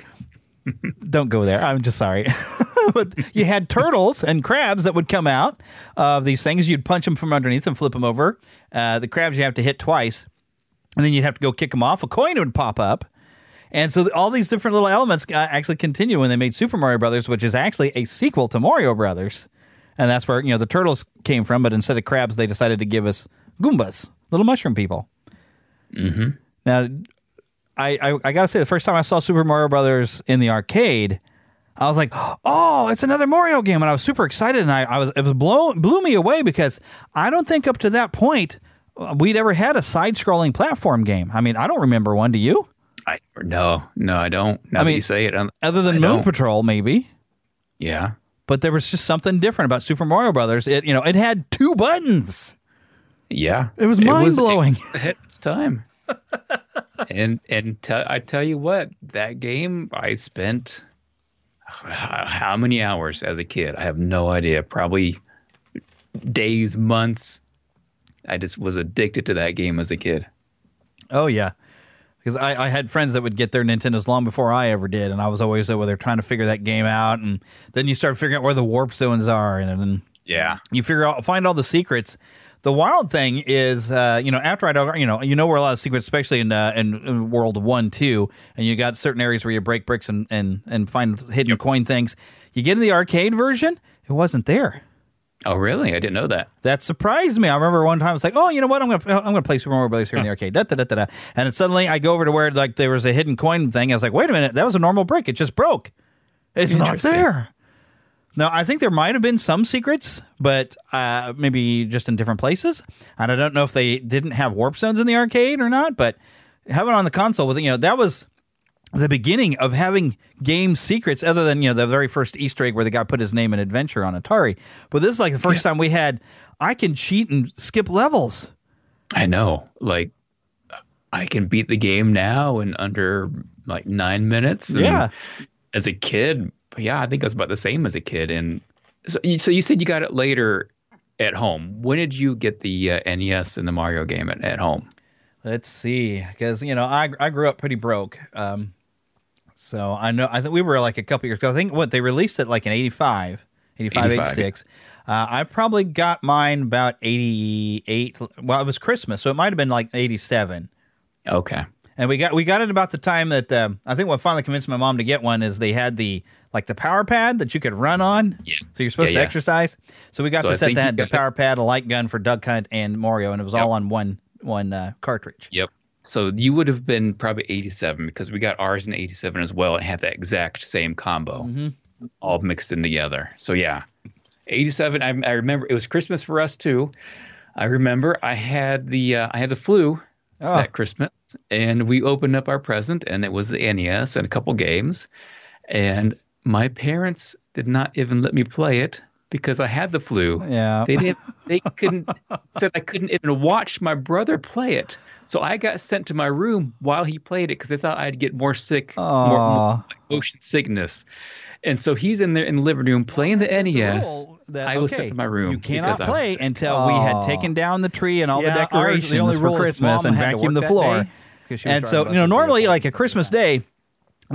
don't go there. I'm just sorry. but you had turtles and crabs that would come out of these things. You'd punch them from underneath and flip them over. Uh, the crabs you have to hit twice, and then you'd have to go kick them off. A coin would pop up. And so all these different little elements uh, actually continue when they made Super Mario Brothers, which is actually a sequel to Mario Brothers. And that's where, you know, the turtles came from, but instead of crabs, they decided to give us Goombas, little mushroom people. Mm-hmm. Now, I, I, I got to say, the first time I saw Super Mario Brothers in the arcade, I was like, "Oh, it's another Mario game!" And I was super excited, and I, I was it was blown blew me away because I don't think up to that point uh, we'd ever had a side-scrolling platform game. I mean, I don't remember one. Do you? I no, no, I don't. Now I mean, you say it, I'm- Other than I Moon don't. Patrol, maybe. Yeah. But there was just something different about Super Mario Brothers. It you know it had two buttons. Yeah, It was mind-blowing. it was ahead of its time. and and te- I tell you what, that game I spent how many hours as a kid? I have no idea. Probably days, months. I just was addicted to that game as a kid. Oh yeah, because I, I had friends that would get their Nintendos long before I ever did, and I was always over there trying to figure that game out. And then you start figuring out where the warp zones are, and then Yeah. you figure out find all the secrets. The wild thing is, uh, you know, after I don't, you know, you know where a lot of secrets, especially in uh, in, in World One, Two, and you got certain areas where you break bricks and and and find hidden coin things. You get in the arcade version, it wasn't there. Oh, really? I didn't know that. That surprised me. I remember one time I was like, "Oh, you know what? I'm gonna I'm gonna play Super Mario Brothers here in the arcade." Da, da, da, da, da. And then suddenly I go over to where like there was a hidden coin thing. I was like, "Wait a minute, that was a normal brick. It just broke. It's not there." Now I think there might have been some secrets, but uh, maybe just in different places. And I don't know if they didn't have warp zones in the arcade or not. But having it on the console with you know that was the beginning of having game secrets other than you know the very first easter egg where the guy put his name in adventure on atari but this is like the first time we had i can cheat and skip levels I know. Like, I can beat the game now in under like nine minutes. Yeah. As a kid, yeah, I think I was about the same as a kid, and So, you- so you said you got it later at home. When did you get the uh, NES and the Mario game at, at home? Let's see, because you know I I grew up pretty broke, um, so I know I think we were like a couple years. 'cause I think what they released it like in 85, 85, 85. 86. Uh, I probably got mine about 88. Well, it was Christmas, so it might have been like 87. Okay. And we got we got it about the time that um, I think what finally convinced my mom to get one is they had the like the power pad that you could run on. Yeah. So you're supposed Yeah, to yeah. exercise. So we got So the I set that the got it- power pad, a light gun for Duck Hunt and Mario, and it was all on one one uh, cartridge. Yep. So you would have been probably 87 because we got ours in 87 as well and had that exact same combo Mm-hmm. all mixed in together. So yeah, 87. I, I remember it was Christmas for us too. I remember I had the uh, I had the flu Oh. that Christmas and we opened up our present and it was the NES and a couple games and my parents did not even let me play it because I had the flu. Yeah. They didn't they couldn't said I couldn't even watch my brother play it. So I got sent to my room while he played it because they thought I'd get more sick, more, more like motion sickness. And so he's in there in the living room playing the NES. rule that- I was okay, sent to my room. You cannot because I was play sick. until we had taken down the tree and all Yeah, the ours, decorations the for Christmas and had to vacuum work the floor. day, 'cause And so, you know, normally like a Christmas day,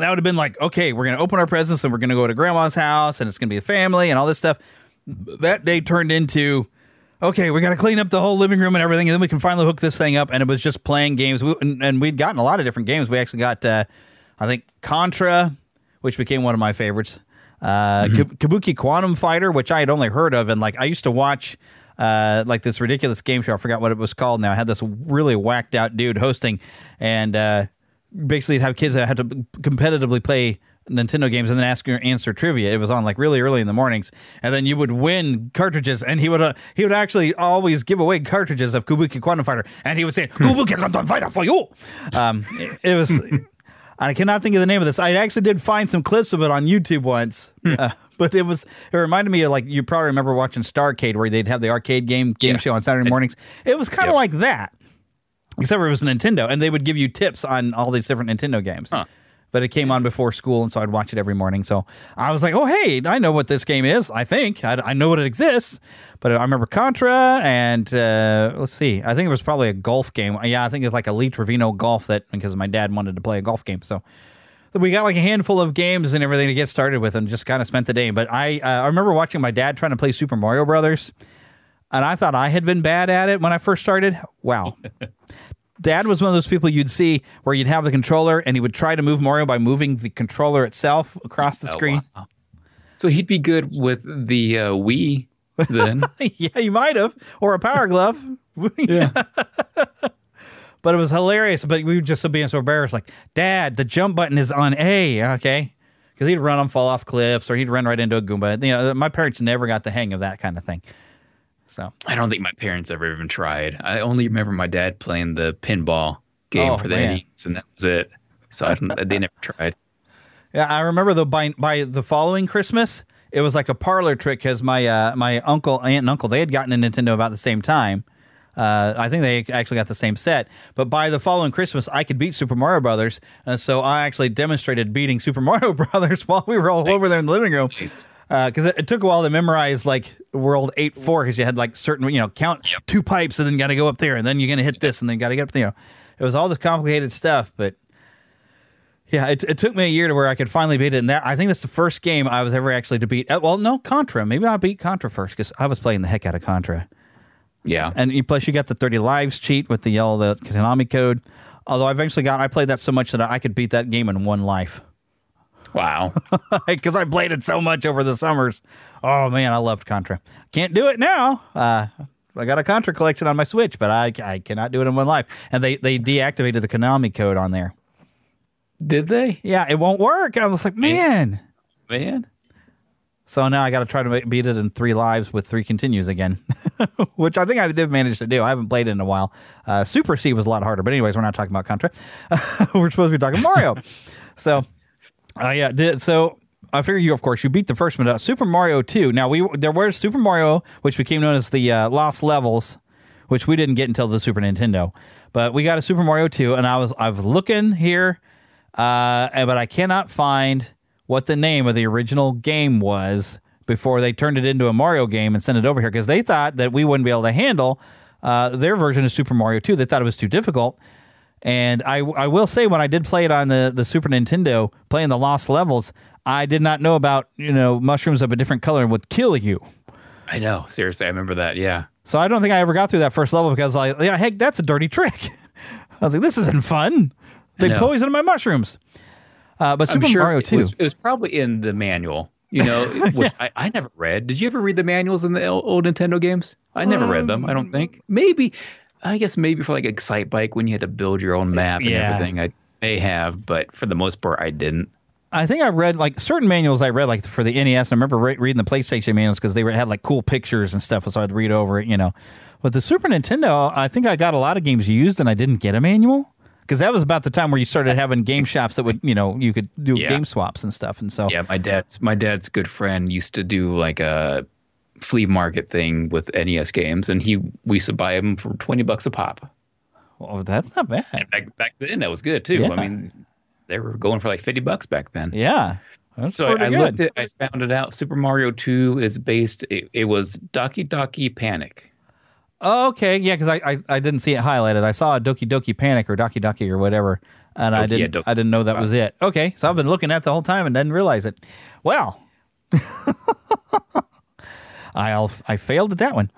that would have been like, okay, we're going to open our presents and we're going to go to grandma's house and it's going to be a family and all this stuff. That day turned into, okay, we got to clean up the whole living room and everything, and then we can finally hook this thing up. And it was just playing games, we, and, and we'd gotten a lot of different games. We actually got, uh, I think, Contra, which became one of my favorites. Uh, Kab- Kabuki Quantum Fighter, which I had only heard of, and like I used to watch. Uh, like this ridiculous game show. I forgot what it was called now. I had this really whacked out dude hosting, and uh, basically have kids that had to competitively play Nintendo games and then ask your answer trivia. It was on like really early in the mornings, and then you would win cartridges, and he would uh, he would actually always give away cartridges of Kabuki Quantum Fighter, and he would say Kabuki Quantum Fighter for you. Um, it, it was. I cannot think of the name of this. I actually did find some clips of it on YouTube once. Uh, but it was it reminded me of like you probably remember watching Starcade where they'd have the arcade game game show on Saturday mornings. It was kind of like that. Except for it was Nintendo and they would give you tips on all these different Nintendo games. But it came on before school and so I'd watch it every morning. So I was like, "Oh, hey, I know what this game is. I think I, I know what it exists." But I remember Contra and uh, let's see. I think it was probably a golf game. Yeah, I think it's like Elite Trevino Golf that because my dad wanted to play a golf game. So we got like a handful of games and everything to get started with and just kind of spent the day. But I uh, I remember watching my dad trying to play Super Mario Brothers, and I thought I had been bad at it when I first started. Wow. Dad was one of those people you'd see where you'd have the controller and he would try to move Mario by moving the controller itself across the Oh, screen. wow. So he'd be good with the uh, Wii then. yeah, you might have, or a Power Glove. yeah. but it was hilarious. But we were just so being so embarrassed. Like, Dad, the jump button is on A. Okay, because he'd run on fall off cliffs or he'd run right into a Goomba. You know, my parents never got the hang of that kind of thing. So I don't think my parents ever even tried. I only remember my dad playing the pinball game Oh, for the man. And that was it. So I don't, they never tried. Yeah, I remember though by by the following Christmas, it was like a parlor trick because my uh, my uncle, aunt, and uncle they had gotten a Nintendo about the same time. Uh, I think they actually got the same set, but by the following Christmas, I could beat Super Mario Brothers, and so I actually demonstrated beating Super Mario Brothers while we were all over there in the living room. Because it, it took a while to memorize like World Eight Four, because you had like certain you know count two pipes and then got to go up there, and then you're gonna hit this, and then got to get up there. You know, it was all this complicated stuff, but yeah, it, it took me a year to where I could finally beat it. And that I think that's the first game I was ever actually to beat. uh, Well, no, Contra. Maybe I beat Contra first because I was playing the heck out of Contra. Yeah. And you, plus, you got the 30 lives cheat with the yellow the Konami code. Although I eventually got, I played that so much that I could beat that game in one life. Wow. Because I played it so much over the summers. Oh, man, I loved Contra. Can't do it now. Uh, I got a Contra collection on my Switch, but I, I cannot do it in one life. And they, they deactivated the Konami code on there. Did they? Yeah, it won't work. I was like, man. Man. So now I got to try to make, beat it in three lives with three continues again, which I think I did manage to do. I haven't played it in a while. Uh, Super C was a lot harder, but anyways, we're not talking about Contra. we're supposed to be talking Mario. so, uh, yeah, did so. I figure you, of course, you beat the first one. Uh, Super Mario Two. Now we there was Super Mario, which became known as the uh, Lost Levels, which we didn't get until the Super Nintendo. But we got a Super Mario Two, and I was I was looking here, uh, but I cannot find what the name of the original game was before they turned it into a Mario game and sent it over here because they thought that we wouldn't be able to handle uh, their version of Super Mario 2. They thought it was too difficult. And I, I will say, when I did play it on the, the Super Nintendo, playing the lost levels, I did not know about you know mushrooms of a different color would kill you. I know. Seriously, I remember that. Yeah. So I don't think I ever got through that first level because like, yeah, heck, that's a dirty trick. I was like, this isn't fun. They poisoned my mushrooms. Uh, but Super sure Mario it 2. was, it was probably in the manual. You know, which I, I never read. Did you ever read the manuals in the old old Nintendo games? I never read them. I don't think. Maybe, I guess maybe for like Excitebike when you had to build your own map and Yeah. everything. I may have, but for the most part, I didn't. I think I read like certain manuals I read like for the NES. I remember re- reading the PlayStation manuals because they were, had like cool pictures and stuff, so I'd read over it, you know. But the Super Nintendo, I think I got a lot of games used and I didn't get a manual because that was about the time where you started having game shops that would, you know, you could do Yeah. game swaps and stuff. And so Yeah, my dad's my dad's good friend used to do like a flea market thing with NES games, and he we used to buy them for twenty bucks a pop. Well, that's not bad. And back back then, that was good too. Yeah. I mean, they were going for like fifty bucks back then. yeah, that's so I, I looked at, I found it out. Super Mario Two is based. It, it was Doki Doki Panic. Oh, okay, yeah, because I, I I didn't see it highlighted. I saw a Doki Doki Panic or Doki Doki or whatever, and I Doki, yeah, didn't Doki. I didn't know that was it. Okay, so I've been looking at the whole time and didn't realize it. Well, I I failed at that one.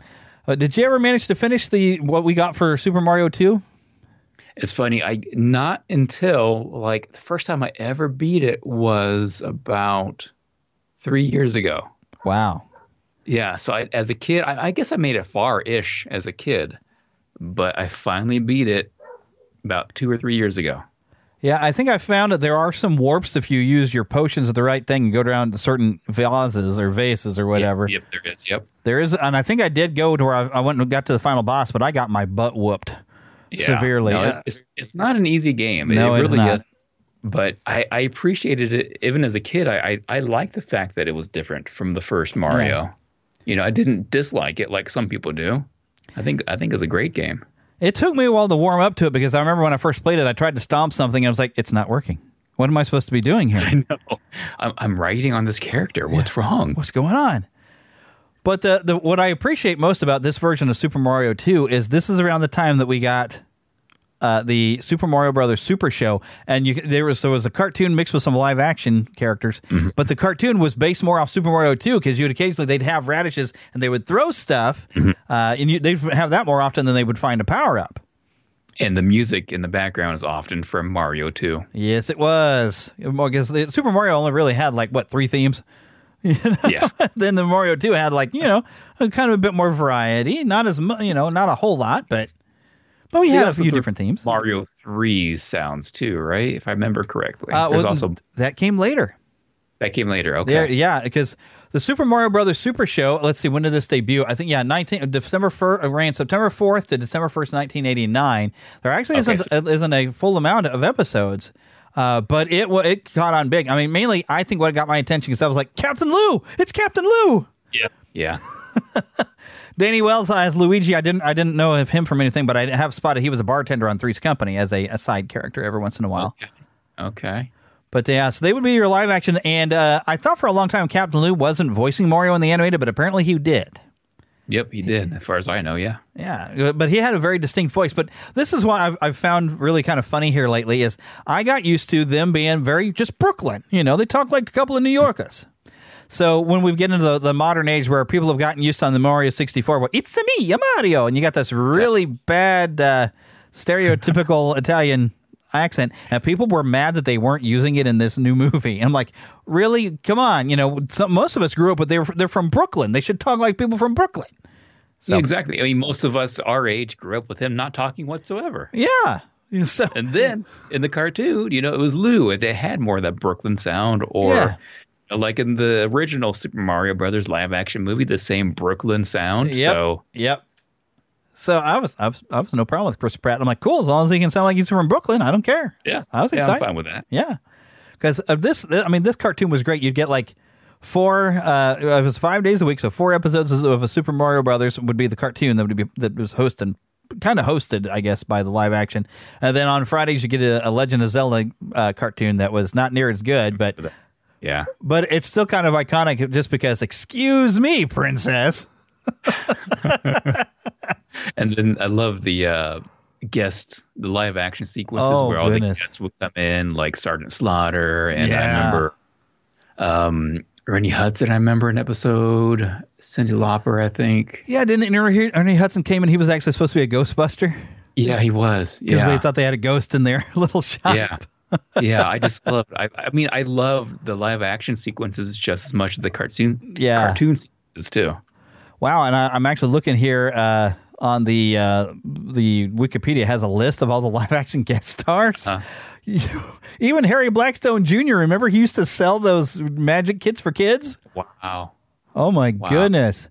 Uh, did you ever manage to finish the what we got for Super Mario Two? It's funny. I not until like the first time I ever beat it was about three years ago. Wow. Yeah. So I, as a kid, I, I guess I made it far-ish as a kid, but I finally beat it about two or three years ago. Yeah, I think I found that there are some warps if you use your potions of the right thing and go down to certain vases or vases or whatever. Yep, there is. Yep. There is, and I think I did go to where I, I went and got to the final boss, but I got my butt whooped Yeah. severely. No, it's, it's, it's not an easy game. No, it really is. But I, I appreciated it even as a kid. I, I, I liked the fact that it was different from the first Mario. Yeah. You know, I didn't dislike it like some people do. I think I think it's a great game. It took me a while to warm up to it because I remember when I first played it, I tried to stomp something and I was like, it's not working. What am I supposed to be doing here? I know. I'm, I'm writing on this character. What's wrong? What's going on? But the, the what I appreciate most about this version of Super Mario 2 is this is around the time that we got uh, the Super Mario Brothers Super Show, and you there was there was a cartoon mixed with some live action characters, but the cartoon was based more off Super Mario 2 because you'd occasionally they'd have radishes and they would throw stuff, uh, and you, they'd have that more often than they would find a power up. And the music in the background is often from Mario 2. Yes, it was because Super Mario only really had like what three themes. Yeah. then the Mario 2 had like, you know, kind of a bit more variety. Not as you know, not a whole lot, but but we They had a few different themes. Mario 3 sounds too, right? If I remember correctly. Uh, There's well, also that came later. that came later. Okay. There, yeah, because the Super Mario Brothers Super Show. Let's see, when did this debut? I think yeah, nineteen December first ran September fourth to December first, nineteen eighty nine. There actually Okay, isn't isn't a full amount of episodes. Uh, but it it caught on big. I mean, mainly I think what got my attention because I was like, Captain Lou, it's Captain Lou. Yeah. Yeah. Danny Wells as Luigi. I didn't I didn't know of him from anything, but I have spotted he was a bartender on Three's Company as a, a side character every once in a while. Okay. okay. But yeah, so they would be your live action. And uh, I thought for a long time Captain Lou wasn't voicing Mario in the animated, but apparently he did. Yep, he did. As far as I know, yeah. Yeah, but he had a very distinct voice. But this is what I've, I've found really kind of funny here lately is I got used to them being very just Brooklyn. You know, they talk like a couple of New Yorkers. So when we get into the, the modern age where people have gotten used to on the Mario 64, well, it's to me, a Mario, and you got this really bad uh, stereotypical Italian accent, and people were mad that they weren't using it in this new movie. I'm like, really? Come on, you know, some, most of us grew up, but they're they're from Brooklyn. They should talk like people from Brooklyn. So- Yeah, exactly. I mean, most of us our age grew up with him not talking whatsoever. Yeah. So, and then in the cartoon, you know, it was Lou. They had more of that Brooklyn sound, or Yeah. Like in the original Super Mario Brothers live action movie, the same Brooklyn sound. Yep. So Yep. So I was, I was, I was no problem with Chris Pratt. I'm like, cool, as long as he can sound like he's from Brooklyn, I don't care. yeah, I was yeah, excited. I'm fine with that. Yeah, because of this, I mean, this cartoon was great. You'd get like four, uh, it was five days a week, so four episodes of a Super Mario Brothers would be the cartoon that would be that was hosted, kind of hosted, I guess, by the live action. And then on Fridays you get a, a Legend of Zelda uh, cartoon that was not near as good, but Yeah. But it's still kind of iconic just because, excuse me, princess. and then I love the uh, guest, the live action sequences Oh, where all goodness. the guests would come in, like Sergeant Slaughter, and I remember um, Ernie Hudson. I remember an episode, Cyndi Lauper, I think. Yeah, didn't Ernie Ernie Hudson came and he was actually supposed to be a Ghostbuster Yeah, he was. because Yeah, they thought they had a ghost in their little shop. yeah. Yeah, I just love. I, I mean, I love the live action sequences just as much as the cartoon. Yeah. cartoon sequences too. Wow, and I, I'm actually looking here uh, on the uh, the Wikipedia has a list of all the live action guest stars. Uh. Even Harry Blackstone Jr. Remember, he used to sell those magic kits for kids. Wow. Oh my Wow. goodness.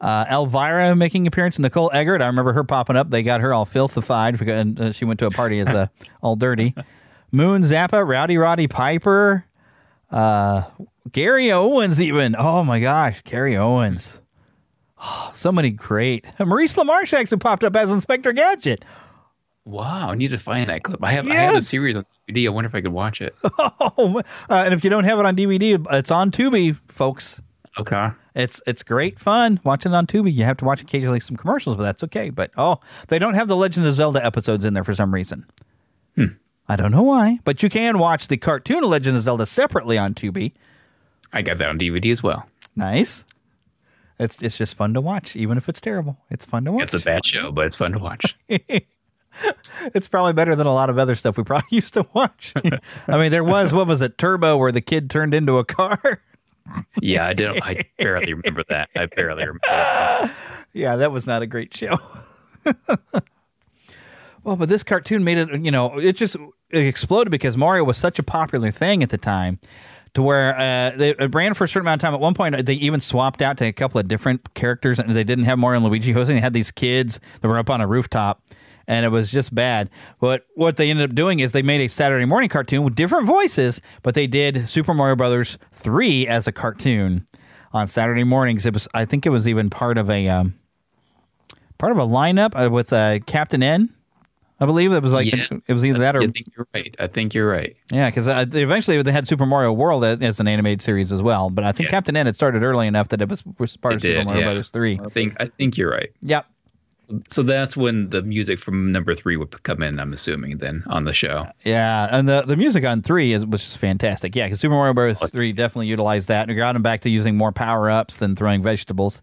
Uh, Elvira making appearance. Nicole Eggert. I remember her popping up. They got her all filthified because and, uh, she went to a party as uh, all dirty. Moon Zappa, Rowdy Roddy Piper, uh, Gary Owens. Even oh my gosh, Gary Owens. so many great. Maurice LaMarche actually popped up as Inspector Gadget. Wow, I need to find that clip. I have I have the series on DVD. I wonder if I could watch it. Oh, uh, and if you don't have it on DVD, it's on Tubi, folks. Okay. It's it's great fun watching it on Tubi. You have to watch occasionally some commercials, but that's okay. But oh, they don't have the Legend of Zelda episodes in there for some reason. I don't know why, but you can watch the cartoon of Legend of Zelda separately on Tubi. I got that on DVD as well. Nice. It's it's just fun to watch, even if it's terrible. It's fun to watch. It's a bad show, but it's fun to watch. it's probably better than a lot of other stuff we probably used to watch. I mean, there was what was it, Turbo, where the kid turned into a car. yeah, I didn't. I barely remember that. I barely remember. That. yeah, that was not a great show. well, but this cartoon made it, you know, it just it exploded because Mario was such a popular thing at the time to where uh, they, it ran for a certain amount of time. At one point, they even swapped out to a couple of different characters, and they didn't have Mario and Luigi hosting. They had these kids that were up on a rooftop, and it was just bad. But what they ended up doing is they made a Saturday morning cartoon with different voices, but they did Super Mario Brothers three as a cartoon on Saturday mornings. It was, I think, it was even part of a um, part of a lineup uh, with uh, Captain N. I believe it was like Yeah. it was either that or I think you're right. I think you're right. yeah, because uh, eventually they had Super Mario World as, an animated series as well. But I think Yeah. Captain N had started early enough that it was, was part It of Super did, Mario yeah. Brothers three. I think I think you're right. Yep. So that's when the music from number three would come in. I'm assuming then on the show. Yeah, and the, the music on three is was just fantastic. Yeah, because Super Mario Bros. three definitely utilized that and got them back to using more power ups than throwing vegetables.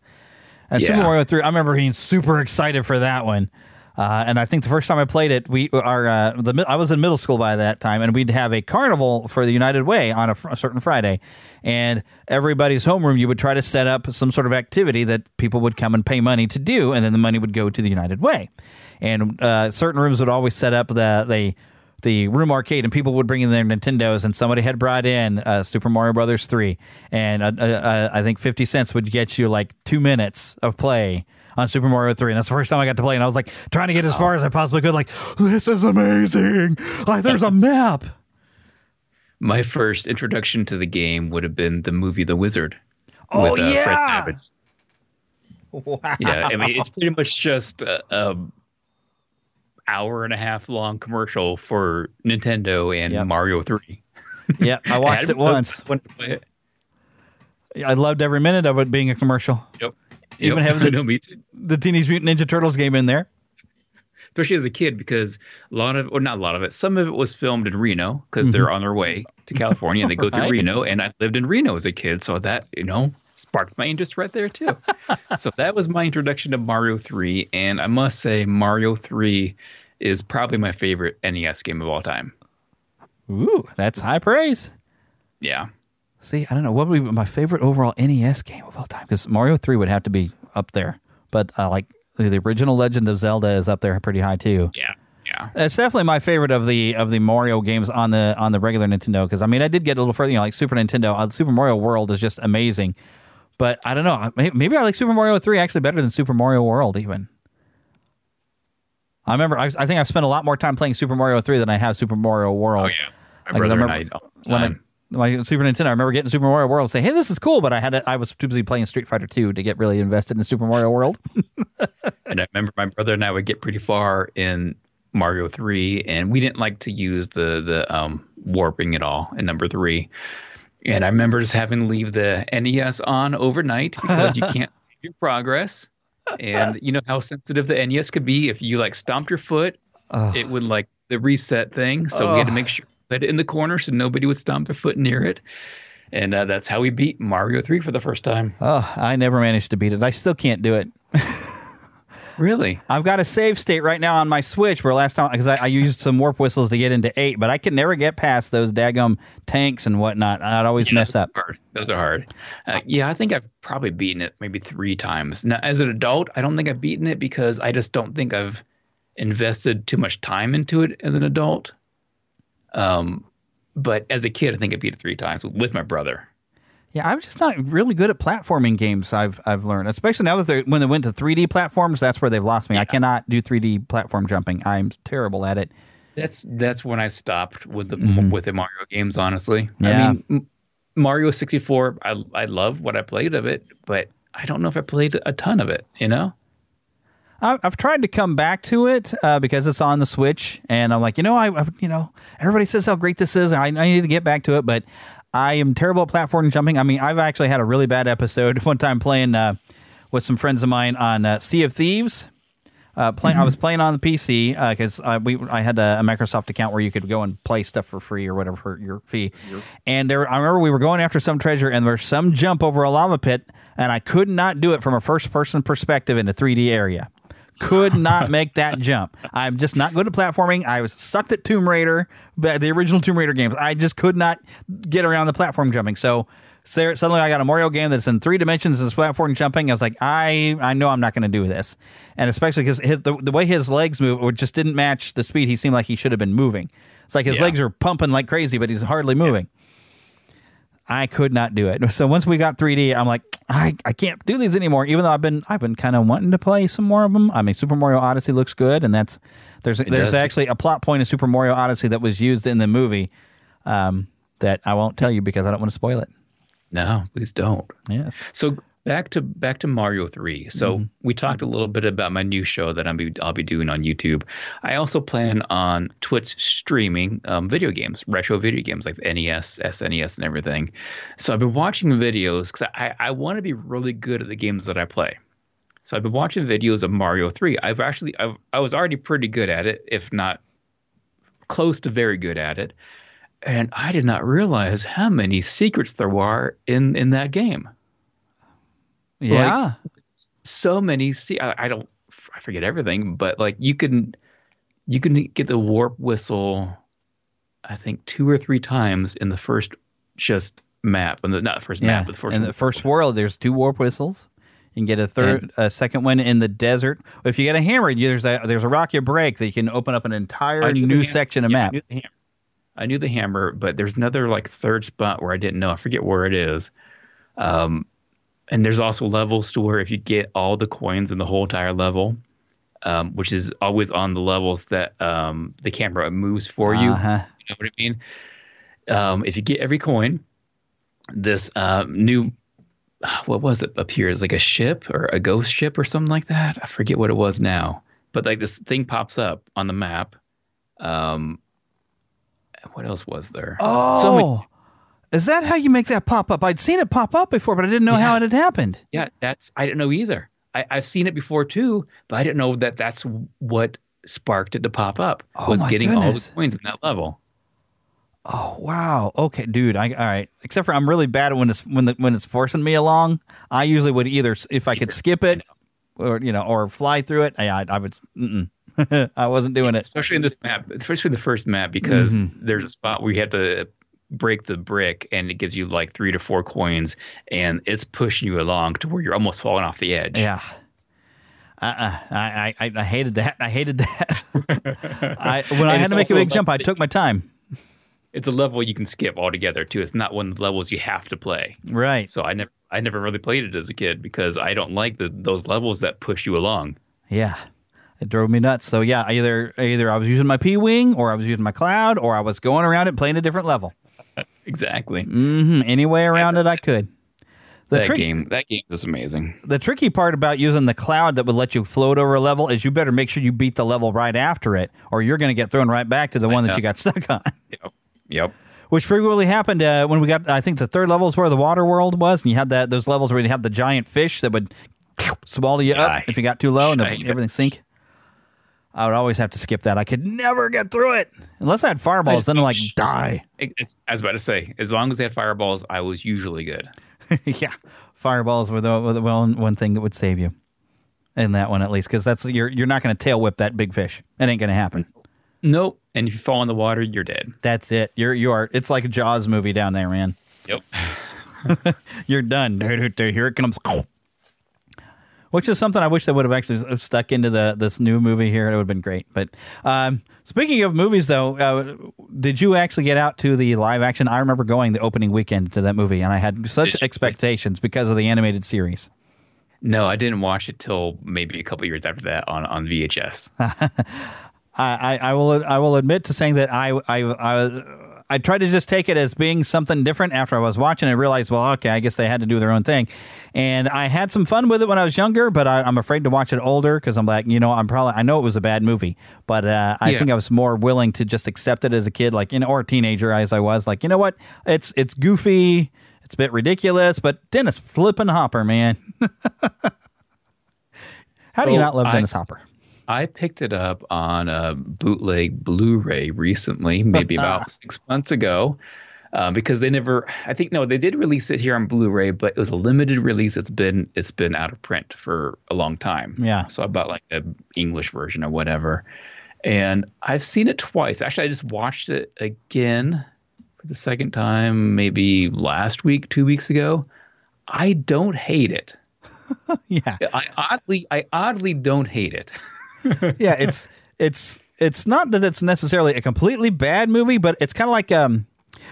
And Super Mario three, I remember being super excited for that one. Uh, and I think the first time I played it, we are uh, the I was in middle school by that time, and we'd have a carnival for the United Way on a, fr- a certain Friday, and everybody's homeroom you would try to set up some sort of activity that people would come and pay money to do, and then the money would go to the United Way, and uh, certain rooms would always set up the the the room arcade, and people would bring in their Nintendos, and somebody had brought in uh, Super Mario Brothers three, and uh, uh, uh, I think fifty cents would get you like two minutes of play on Super Mario three, and that's the first time I got to play, and I was like trying to get as far as I possibly could, like this is amazing, like there's a map. My first introduction to the game would have been the movie The Wizard. Oh, with, uh, yeah! Fred Savage. Wow. Yeah, I mean it's pretty much just a, a hour and a half long commercial for Nintendo and Mario Three. Yeah, I watched it once. play it. I loved every minute of it being a commercial. Yep. Even Yep. having the, No, me too. the Teenage Mutant Ninja Turtles game in there. especially as a kid because a lot of or not a lot of it some of it was filmed in reno because they're mm-hmm. on their way to california and they go through Right. reno and i lived in reno as a kid so that you know sparked my interest right there too so that was my introduction to mario 3 and i must say mario 3 is probably my favorite nes game of all time Ooh, that's high praise. yeah See, I don't know what would be my favorite overall NES game of all time because Mario Three would have to be up there, but uh, like the original Legend of Zelda is up there pretty high too. yeah yeah It's definitely my favorite of the of the Mario games on the on the regular Nintendo because I mean I did get a little further, you know, like Super Nintendo. Uh, Super Mario World is just amazing, but I don't know. Maybe I like Super Mario Three actually better than Super Mario World even. I remember I, I think I've spent a lot more time playing Super Mario Three than I have Super Mario World. oh yeah my brother and remember i when I. my Super Nintendo, I remember getting Super Mario World and say, "Hey, this is cool," but I had to, I was too busy playing Street Fighter Two to get really invested in Super Mario World. and I remember my brother and I would get pretty far in Mario Three, and we didn't like to use the the um, warping at all in number three. And I remember just having to leave the NES on overnight because you can't save your progress. And you know how sensitive the NES could be if you like stomped your foot, it would like the reset thing. So we had to make sure put it in the corner so nobody would stomp their foot near it. And uh, that's how we beat Mario 3 for the first time. Oh, I never managed to beat it. I still can't do it. Really? I've got a save state right now on my Switch where last time because I, I used some warp whistles to get into eight, but I could never get past those daggum tanks and whatnot. I'd always mess up. Hard. Those are hard. Uh, yeah, I think I've probably beaten it maybe three times. Now, as an adult, I don't think I've beaten it because I just don't think I've invested too much time into it as an adult. Um, but as a kid, I think I beat it three times with my brother. Yeah, I'm just not really good at platforming games. I've I've learned, especially now that they when they went to 3D platforms, that's where they've lost me. I cannot do 3D platform jumping. I'm terrible at it. That's that's when I stopped with the Mhm. with the Mario games. Honestly, Yeah. I mean, Mario 64. I I love what I played of it, but I don't know if I played a ton of it. You know. I've tried to come back to it uh, because it's on the Switch, and I'm like, you know, I, I you know, everybody says how great this is. I, I need to get back to it, but I am terrible at platform jumping. I mean, I've actually had a really bad episode one time playing uh, with some friends of mine on uh, Sea of Thieves. Uh, playing, I was playing on the PC because uh, we I had a, a Microsoft account where you could go and play stuff for free or whatever for your fee. And there, I remember we were going after some treasure, and there was some jump over a lava pit, and I could not do it from a first person perspective in a 3D area. Could not make that jump. I'm just not good at platforming. I was sucked at Tomb Raider, but the original Tomb Raider games. I just could not get around the platform jumping. So suddenly I got a Mario game that's in three dimensions and it's platform jumping. I was like, I I know I'm not going to do this, and especially because the the way his legs move, just didn't match the speed he seemed like he should have been moving. It's like his Yeah. legs are pumping like crazy, but he's hardly moving. I could not do it. So once we got 3D, I'm like, I, I can't do these anymore. Even though I've been I've been kind of wanting to play some more of them. I mean, Super Mario Odyssey looks good, and that's there's there's does. actually a plot point in Super Mario Odyssey that was used in the movie um, that I won't tell you because I don't want to spoil it. No, please don't. Yes. So back to back to Mario Three. So Mm-hmm. we talked a little bit about my new show that I'll be I'll be doing on YouTube. I also plan on Twitch streaming um, video games, retro video games like NES, SNES, and everything. So I've been watching videos because I I want to be really good at the games that I play. So I've been watching videos of Mario Three. I've actually I've, I was already pretty good at it, if not close to very good at it. And I did not realize how many secrets there were in in that game Yeah. so many see I, I don't I forget everything, but like you can you can get the warp whistle I think two or three times in the first just map and the not first yeah. map, but the first in the first world, there's two warp whistles. You can get a third, a second one in the desert. If you get a hammer, you, there's a there's a rock you break that you can open up an entire I knew new section of yeah, I map. knew the. I knew the hammer, but there's another like third spot where I didn't know. I forget where it is. Um, and there's also levels to where if you get all the coins in the whole entire level, um, which is always on the levels that um, the camera moves for you. Uh-huh. You know what I mean? Um, if you get every coin, this uh, new what was it appears like a ship or a ghost ship or something like that. I forget what it was now, but like this thing pops up on the map. Um, what else was there? Oh, So many- is that how you make that pop up? I'd seen it pop up before, but I didn't know how it had happened. yeah, that's I didn't know either. I, I've seen it before too, but I didn't know that that's what sparked it to pop up. Oh, was getting all the coins in that level. Oh wow. Okay, dude. I all right. Except for I'm really bad when it's when the, when it's forcing me along. I usually would either if I could skip it, or you know, or fly through it. I I, I would. I wasn't doing it. especially in this map, especially the first map, because Mhm. there's a spot where you have to break the brick, and it gives you like three to four coins, and it's pushing you along to where you're almost falling off the edge. Yeah. Uh-uh. I, I I hated that. I hated that. I when I had to make a big jump, I took my time. It's a level you can skip altogether too. It's not one of the levels you have to play. Right. So I never, I never really played it as a kid because I don't like the those levels that push you along. Yeah. It drove me nuts. So yeah, either either I was using my P wing, or I was using my cloud, or I was going around it playing a different level. Exactly. Mm-hmm. Any way around it, I could. The that trick, game, that game is amazing. the tricky part about using the cloud that would let you float over a level is you better make sure you beat the level right after it, or you're going to get thrown right back to the one that you got stuck on. Yep. Yep. Which frequently happened uh, when we got. I think the third level is where the water world was, and you had that those levels where you have the giant fish that would swallow you up if you got too low and the, everything sink. I would always have to skip that. I could never get through it unless I had fireballs. Then I'm like die. It's, I was about to say, as long as they had fireballs, I was usually good. yeah, fireballs were the, were the one one thing that would save you in that one at least because that's you're you're not going to tail whip that big fish. It ain't going to happen. Nope. And if you fall in the water, you're dead. That's it. You're you are. It's like a Jaws movie down there, man. Yep. you're done. Here it comes. Which is something I wish they would have actually stuck into the this new movie here. It would have been great. But um, speaking of movies, though, uh, did you actually get out to the live action? I remember going the opening weekend to that movie, and I had such expectations because of the animated series. No, I didn't watch it till maybe a couple years after that on, on VHS. I, I, will I will admit to saying that I I I, I tried to just take it as being something different after I was watching and realized, well, okay, I guess they had to do their own thing. And I had some fun with it when I was younger, but I, am afraid to watch it older because I'm like, you know, I'm probably I know it was a bad movie, but uh, I Yeah. think I was more willing to just accept it as a kid, like you know, or a teenager as I was. Like, you know what, it's it's goofy, it's a bit ridiculous, but Dennis flipping Hopper, man. How do you not love I- Dennis Hopper? I picked it up on a bootleg Blu-ray recently, maybe about six months ago, uh, because they never. I think no, they did release it here on Blu-ray, but it was a limited release. It's been it's been out of print for a long time. Yeah. So I bought like an English version or whatever, and I've seen it twice. Actually, I just watched it again for the second time, maybe last week, two weeks ago. I don't hate it. yeah. I oddly, I oddly don't hate it. yeah, it's it's it's not that it's necessarily a completely bad movie, but it's kind of like um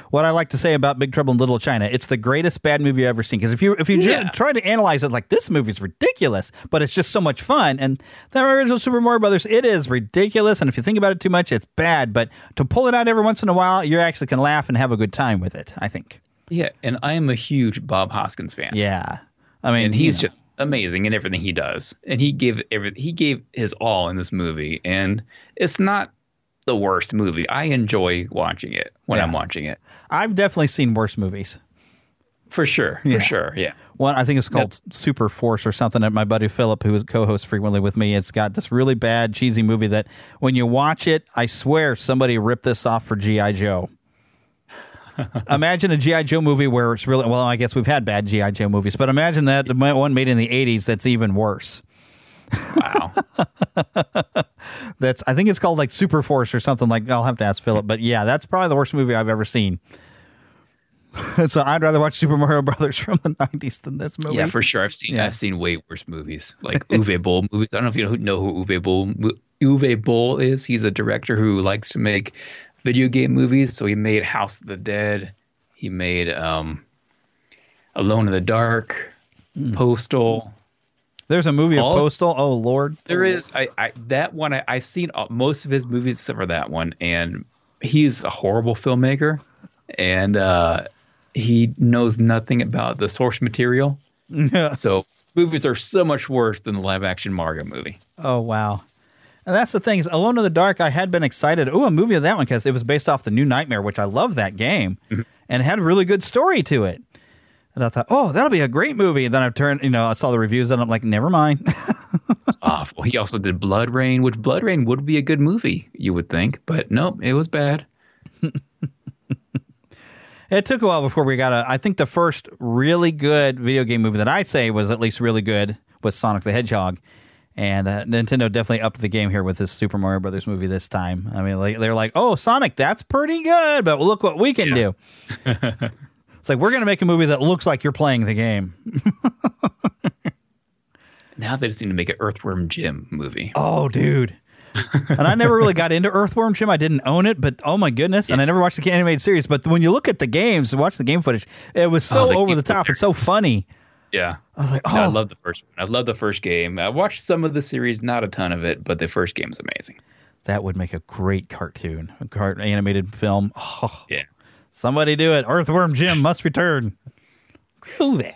what I like to say about Big Trouble in Little China. It's the greatest bad movie I've ever seen because if you if you ju- try to analyze it like this movie's ridiculous, but it's just so much fun. And the original Super Mario Brothers, it is ridiculous, and if you think about it too much, it's bad. But to pull it out every once in a while, you actually can laugh and have a good time with it. I think. Yeah, and I am a huge Bob Hoskins fan. Yeah, I mean, and he's you know. just amazing in everything he does. And he gave every he gave his all in this movie, and it's not the worst movie. I enjoy watching it when Yeah. I'm watching it I've definitely seen worse movies. for sure. For Yeah. sure, yeah. One, I think it's called Super Force or something. That my buddy Philip, who co-hosts frequently with me, it's got this really bad cheesy movie that when you watch it, I swear somebody ripped this off for GI Joe. imagine a GI Joe movie where it's really well. I guess we've had bad GI Joe movies, but imagine that the one made in the '80s that's even worse. Wow. that's I think it's called like Super Force or something like. I'll have to ask Philip, but yeah, that's probably the worst movie I've ever seen. so I'd rather watch Super Mario Brothers from the '90s than this movie. Yeah, for sure. I've seen Yeah. I've seen way worse movies like Uwe Boll movies. I don't know if you know, know who Uwe Boll Uwe Boll is. He's a director who likes to make video game movies. So he made House of the Dead. He made um, Alone in the Dark, Hmm. Postal. There's a movie of Postal. Oh Lord, There is I, I that one I, I've seen all- most of his movies except for that one, and he's a horrible filmmaker, and uh, he knows nothing about the source material. so movies are so much worse than the live action Mario movie. Oh wow. And that's the thing is Alone in the Dark. I had been excited. Oh, a movie of that one because it was based off the New Nightmare, which I love that game, mm-hmm. and it had a really good story to it. And I thought, oh, that'll be a great movie. And then I turned, you know, I saw the reviews and I'm like, never mind. It's awful. He also did BloodRayne, which BloodRayne would be a good movie, you would think, but nope, it was bad. it took a while before we got a. I think the first really good video game movie that I say was at least really good was Sonic the Hedgehog. And uh, Nintendo definitely upped the game here with this Super Mario Brothers movie this time. I mean, like, they're like, "Oh, Sonic, that's pretty good, but look what we can do." It's like we're going to make a movie that looks like you're playing the game. Now they just need to make an Earthworm Jim movie. Oh, dude. and I never really got into Earthworm Jim. I didn't own it, but oh my goodness! And I never watched the animated series. But when you look at the games, watch the game footage, it was so Oh, over the top It's so funny. Yeah. I was like, oh, I oh. love the first one. I love the first game. I watched some of the series, not a ton of it, but the first game's amazing. That would make a great cartoon, a cart animated film. Oh, Yeah. somebody do it! Earthworm Jim must return. Groovy.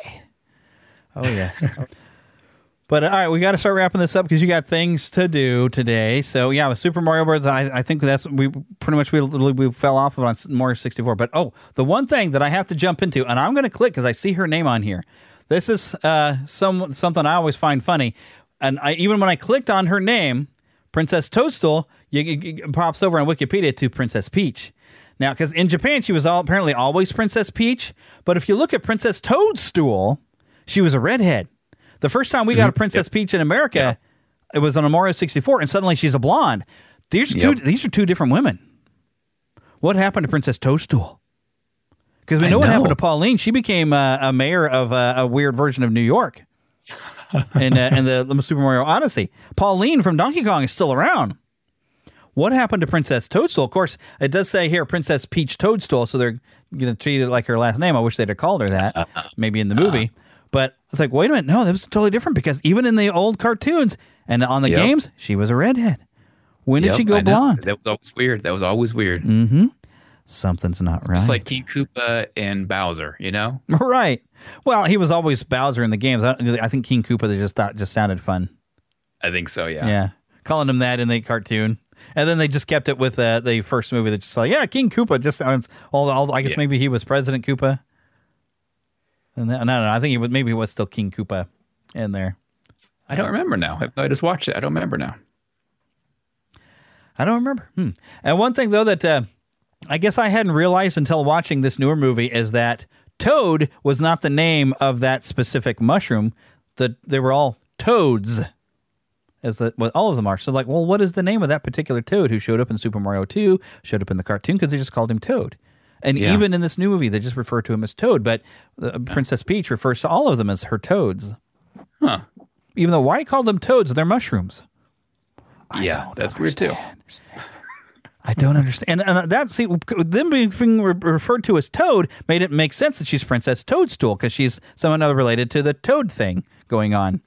Oh yes. But all right, we got to start wrapping this up because you got things to do today. So yeah, with Super Mario Bros., I, I think that's we pretty much we, we fell off of on Mario 64. But oh, the one thing that I have to jump into, and I'm going to click because I see her name on here. This is uh, some something I always find funny, and I even when I clicked on her name, Princess Toadstool, you, it pops over on Wikipedia to Princess Peach. Now, because in Japan she was all apparently always Princess Peach, but if you look at Princess Toadstool, she was a redhead. The first time we got a Mm-hmm. Princess Peach in America, it was on a Mario 64, and suddenly she's a blonde. These Yep. two, these are two different women. What happened to Princess Toadstool? Because we I know what happened to Pauline. She became uh, a mayor of uh, a weird version of New York in, uh, in the, the Super Mario Odyssey. Pauline from Donkey Kong is still around. What happened to Princess Toadstool? Of course, it does say here Princess Peach Toadstool, so they're going to treat it like her last name. I wish they'd have called her that, maybe in the movie. But it's like, wait a minute, no, that was totally different because even in the old cartoons and on the Yep. games, she was a redhead. When did Yep, she go blonde? That was always weird. That was always weird. Mm-hmm. Something's not right. It's like King Koopa and Bowser, you know? right. Well, he was always Bowser in the games. I, I think King Koopa they just thought just sounded fun. I think so, yeah. Yeah. Calling him that in the cartoon. And then they just kept it with uh, the first movie that just like, yeah, King Koopa just sounds all, all I guess Yeah. maybe he was President Koopa. And then, no, no, I think he was maybe he was still King Koopa in there. I don't remember now. I, I just watched it. I don't remember now. I don't remember. Hmm. And one thing though that uh, I guess I hadn't realized until watching this newer movie is that Toad was not the name of that specific mushroom. That they were all toads, as the, what all of them are. So like, well, what is the name of that particular Toad who showed up in Super Mario Two, showed up in the cartoon because they just called him Toad. And Yeah. even in this new movie, they just refer to him as Toad. But uh, Princess Peach refers to all of them as her toads. Huh. Even though why call them toads? They're mushrooms. yeah, that's weird too. I don't understand. And, and that, see, them being referred to as Toad made it make sense that she's Princess Toadstool because she's somehow related to the Toad thing going on.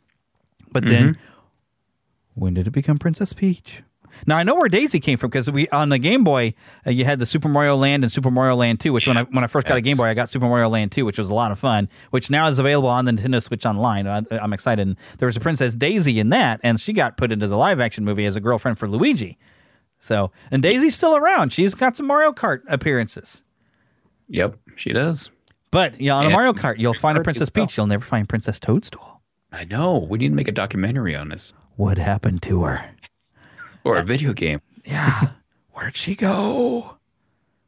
But then, when did it become Princess Peach? Now I know where Daisy came from because we on the Game Boy uh, you had the Super Mario Land and Super Mario Land Two. Which when I when I first got a Game Boy, I got Super Mario Land Two, which was a lot of fun. Which now is available on the Nintendo Switch Online. I, I'm excited. And there was a Princess Daisy in that, and she got put into the live action movie as a girlfriend for Luigi. So and Daisy's still around. She's got some Mario Kart appearances. Yep, she does. But yeah, on a Mario Kart, you'll find a Princess. Peach. You'll never find Princess Toadstool. I know. We need to make a documentary on this What happened to her? or a uh, video game. Yeah. Where'd she go?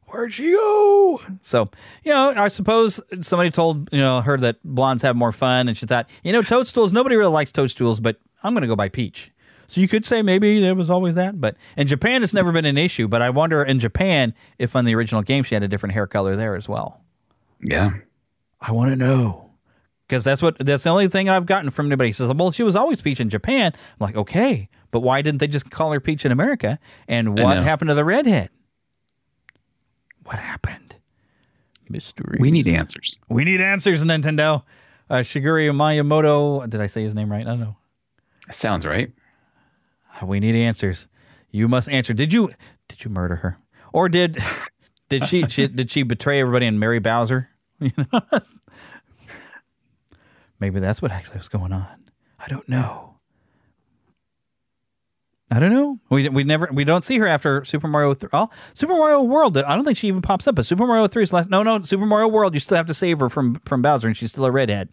Where'd she go? So, you know, I suppose somebody told, you know, her that blondes have more fun and she thought, you know, toadstools, nobody really likes toadstools, but I'm going to go buy peach. So you could say maybe there was always that, but in Japan it's never been an issue, but I wonder in Japan if on the original game she had a different hair color there as well. Yeah. I want to know. Because that's what that's the only thing I've gotten from anybody. He says, "Well, she was always Peach in Japan." I'm like, "Okay, but why didn't they just call her Peach in America?" And what happened to the redhead? What happened? Mystery. We need answers. We need answers, Nintendo. Uh, Shigeru Miyamoto. Did I say his name right? I don't know. Sounds right. We need answers. You must answer. Did you did you murder her, or did did she, she did she betray everybody and marry Bowser? You know? Maybe that's what actually was going on. I don't know. I don't know. We we never we don't see her after Super Mario. Th- oh, Super Mario World. I don't think she even pops up. But Super Mario Three is last. No, no. Super Mario World. You still have to save her from from Bowser, and she's still a redhead.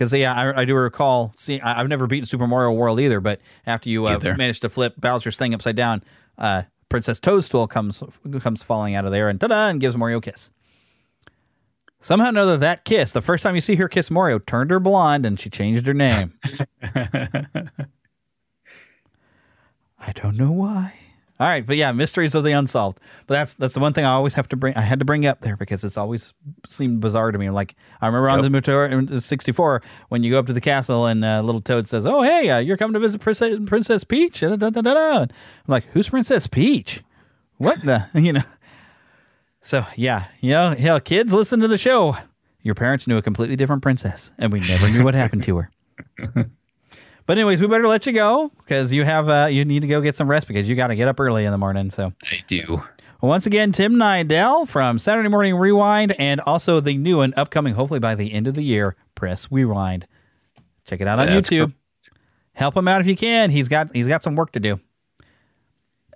Because yeah, I, I do recall. See, I, I've never beaten Super Mario World either. But after you uh, manage to flip Bowser's thing upside down, uh, Princess Toadstool comes comes falling out of there, and ta-da, and gives Mario a kiss. Somehow or another, that kiss, the first time you see her kiss Mario, turned her blonde, and she changed her name. I don't know why. All right, but yeah, mysteries of the unsolved. But that's that's the one thing I always have to bring. I had to bring up there because it's always seemed bizarre to me. Like I remember on the in sixty four when you go up to the castle and uh, little Toad says, "Oh hey, uh, you're coming to visit Princess, Princess Peach." Da, da, da, da, da. I'm like, "Who's Princess Peach? What the you know?" So yeah, you know, hell, kids, listen to the show. Your parents knew a completely different princess, and we never knew what happened to her. But anyways, we better let you go because you have uh, you need to go get some rest because you got to get up early in the morning. So I do. once again, Tim Nydell from Saturday Morning Rewind, and also the new and upcoming, hopefully by the end of the year, Press Rewind. Check it out on That's YouTube. help him out if you can. He's got he's got some work to do.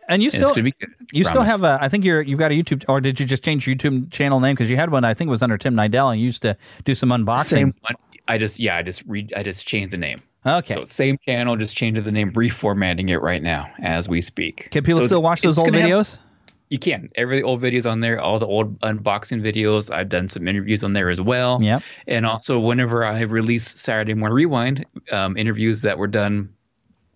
And you still good. you still have a I think you're you've got a YouTube or did you just change your YouTube channel name because you had one I think it was under Tim Nydell and you used to do some unboxing. Same one. I just yeah, I just read I just changed the name. Okay. So same channel, just changing the name, reformatting it right now as we speak. Can people So still watch those old gonna have- videos? you can. Every old videos on there, all the old unboxing videos. I've done some interviews on there as well. Yep. And also, whenever I release Saturday Morning Rewind um, interviews that were done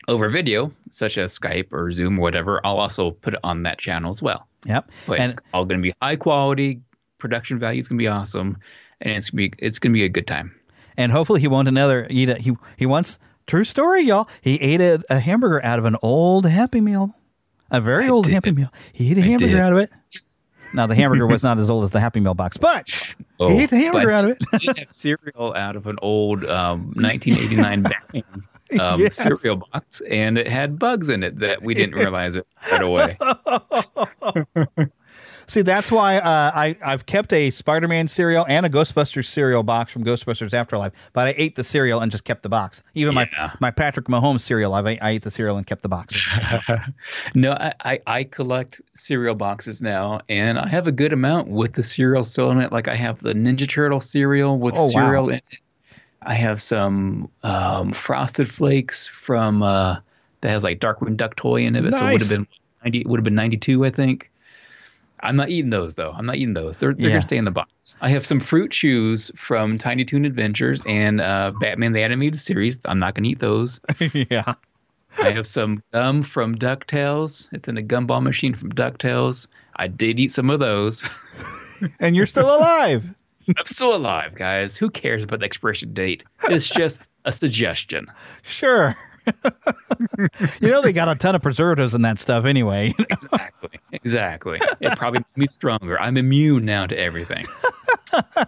over video, such as Skype or Zoom or whatever, I'll also put it on that channel as well. Yep. But it's And all going to be high quality. Production value is going to be awesome, and it's to be it's going to be a good time. And hopefully he won't another eat a he he once true story y'all. He ate a, a hamburger out of an old happy meal. A very old happy meal. He ate a hamburger did. out of it. Now the hamburger was not as old as the happy meal box but he ate the hamburger Oh, out of it. he cereal out of an old um, 1989 Batman um, Yes. cereal box, and it had bugs in it that we didn't realize it right away. See, that's why uh, I I've kept a Spider-Man cereal and a Ghostbusters cereal box from Ghostbusters Afterlife, but I ate the cereal and just kept the box. Even my my Patrick Mahomes cereal, I've, I ate the cereal and kept the box. no, I, I, I collect cereal boxes now, and I have a good amount with the cereal still in it. Like I have the Ninja Turtle cereal with Oh, wow. cereal in it. I have some um, Frosted Flakes from uh, that has like Darkwing Duck toy in it. So it would have been ninety. Would have been ninety two, I think. I'm not eating those though. I'm not eating those. They're, they're Yeah. gonna stay in the box. I have some fruit chews from Tiny Toon Adventures and uh, Batman the Animated Series. I'm not gonna eat those. yeah. I have some gum from DuckTales. It's in a gumball machine from DuckTales. I did eat some of those. and you're still alive. I'm still alive, guys. Who cares about the expiration date? It's just a suggestion. Sure. you know they got a ton of preservatives in that stuff anyway. Exactly. Exactly. It probably made me stronger. I'm immune now to everything.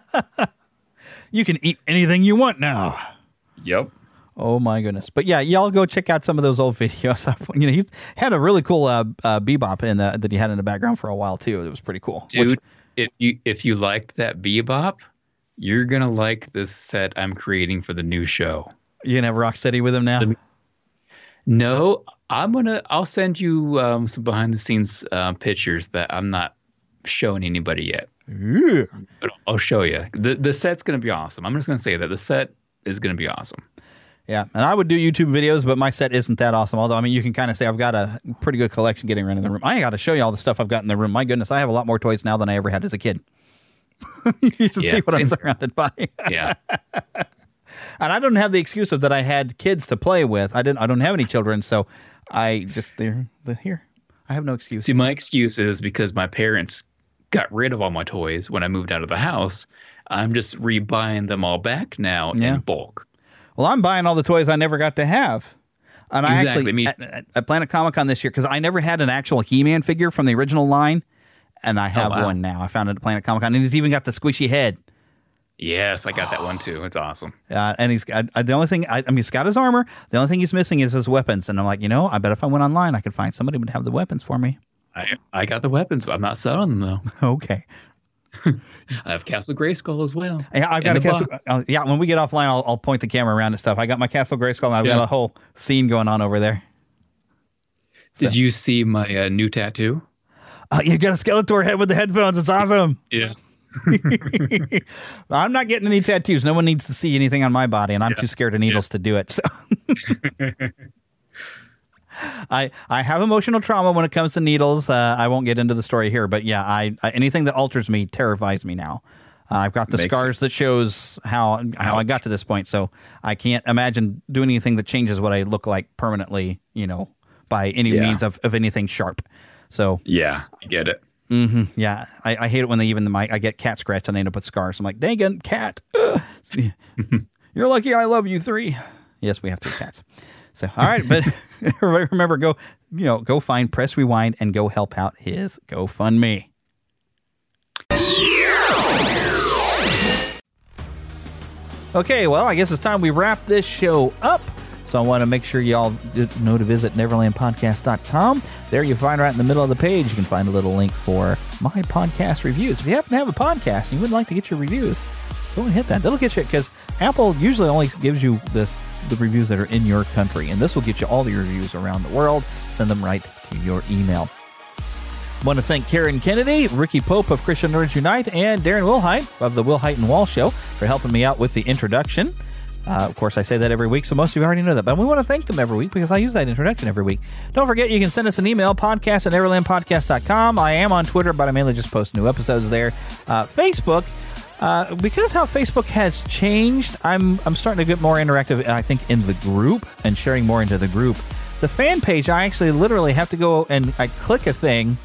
you can eat anything you want now. Yep. Oh my goodness! But yeah, y'all go check out some of those old videos. you know, he's had a really cool uh, uh, bebop in the that he had in the background for a while too. It was pretty cool. Dude, if you if you liked that bebop, you're gonna like this set I'm creating for the new show. You gonna have Rocksteady with him now? No, I'm gonna. I'll send you um, some behind the scenes uh, pictures that I'm not showing anybody yet. But I'll show you. the The set's gonna be awesome. I'm just gonna say that the set is gonna be awesome. Yeah, and I would do YouTube videos, but my set isn't that awesome. Although, I mean, you can kind of say I've got a pretty good collection getting around in the room. I got to show you all the stuff I've got in the room. My goodness, I have a lot more toys now than I ever had as a kid. you should Yeah, see what I'm surrounded by. Yeah. and I don't have the excuse of that I had kids to play with. I didn't. I don't have any children, so I just they're, they're here. I have no excuse. See, my excuse is because my parents got rid of all my toys when I moved out of the house. I'm just rebuying them all back now Yeah. in bulk. Well, I'm buying all the toys I never got to have. And I Exactly, actually me- at, at- at Planet Comic Con this year because I never had an actual He-Man figure from the original line, and I oh, have Oh, wow. one now. I found it at Planet Comic Con, and he's even got the squishy head. Yes, I got that one too. It's awesome. Uh, and he's got uh, the only thing. I, I mean, he's got his armor. The only thing he's missing is his weapons. And I'm like, you know, I bet if I went online, I could find somebody who would have the weapons for me. I I got the weapons, but I'm not selling them though. Okay. I have Castle Grayskull as well. Yeah, I've got a castle. Uh, yeah, when we get offline, I'll, I'll point the camera around and stuff. I got my Castle Grayskull, and I've Yeah. got a whole scene going on over there. Did you see my uh, new tattoo? Uh, you got a Skeletor head with the headphones. It's awesome. Yeah. I'm not getting any tattoos. No one needs to see anything on my body, and I'm too scared of needles to do it. So. I I have emotional trauma when it comes to needles. Uh, I won't get into the story here, but yeah, I, I anything that alters me terrifies me now. Uh, I've got the Makes scars that shows how how I got to this point, so I can't imagine doing anything that changes what I look like permanently. You know, by any Yeah. means of, of anything sharp. So Yeah, I get it. Hmm Yeah, I, I hate it when they even the mic. I get cat scratch and they end up with scars. I'm like, dang it, cat. You're lucky I love you three. Yes, we have three cats. So all right, but remember go you know go find press rewind and go help out his GoFundMe. Okay, well, I guess it's time we wrap this show up. So I want to make sure y'all know to visit neverlandpodcast.com. There you find right in the middle of the page, you can find a little link for my podcast reviews. If you happen to have a podcast and you would like to get your reviews, go and hit that. That'll get you because Apple usually only gives you this the reviews that are in your country. And this will get you all the reviews around the world. Send them right to your email. I Want to thank Karen Kennedy, Ricky Pope of Christian Nerds Unite, and Darren Wilhite of the Wilhite and Wall Show for helping me out with the introduction. Uh, of course, I say that every week, so most of you already know that. But we want to thank them every week because I use that introduction every week. Don't forget, you can send us an email, podcast at neverlandpodcast.com. I am on Twitter, but I mainly just post new episodes there. Uh, Facebook, uh, because how Facebook has changed, I'm, I'm starting to get more interactive, I think, in the group and sharing more into the group. The fan page, I actually literally have to go and I click a thing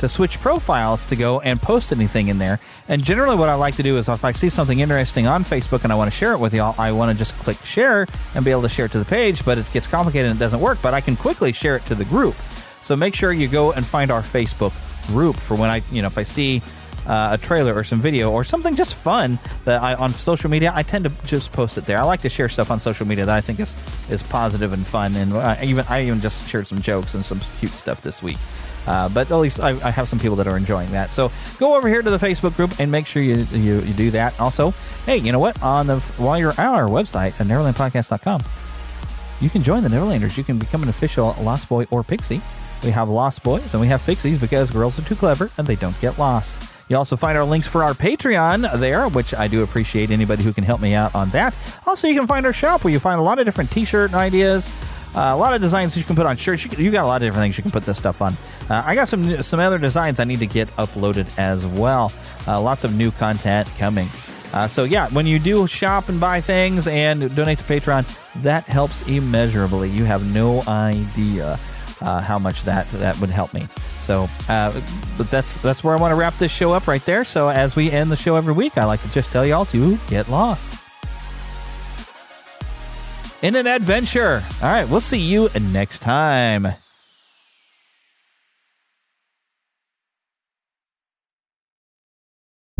to switch profiles to go and post anything in there. And generally, what I like to do is if I see something interesting on Facebook and I want to share it with y'all, I want to just click share and be able to share it to the page. But it gets complicated and it doesn't work. But I can quickly share it to the group. So make sure you go and find our Facebook group for when I, you know, if I see uh, a trailer or some video or something just fun that I on social media, I tend to just post it there. I like to share stuff on social media that I think is is positive and fun. And I even I even just shared some jokes and some cute stuff this week. Uh, but at least I, I, have some people that are enjoying that. So go over here to the Facebook group and make sure you, you, you do that. Also, hey, you know what? On the while you're on our website at neverlandpodcast.com, you can join the Neverlanders. You can become an official Lost Boy or Pixie. We have Lost Boys and we have Pixies because girls are too clever and they don't get lost. You also find our links for our Patreon there, which I do appreciate anybody who can help me out on that. Also, you can find our shop where you find a lot of different t-shirt ideas, uh, a lot of designs you can put on shirts. You, you, got a lot of different things you can put this stuff on. Uh, I got some some other designs I need to get uploaded as well. Uh, lots of new content coming. Uh, so yeah, when you do shop and buy things and donate to Patreon, that helps immeasurably. You have no idea uh, how much that that would help me. So, uh, but that's that's where I want to wrap this show up right there. So as we end the show every week, I like to just tell y'all to get lost in an adventure. All right, we'll see you next time.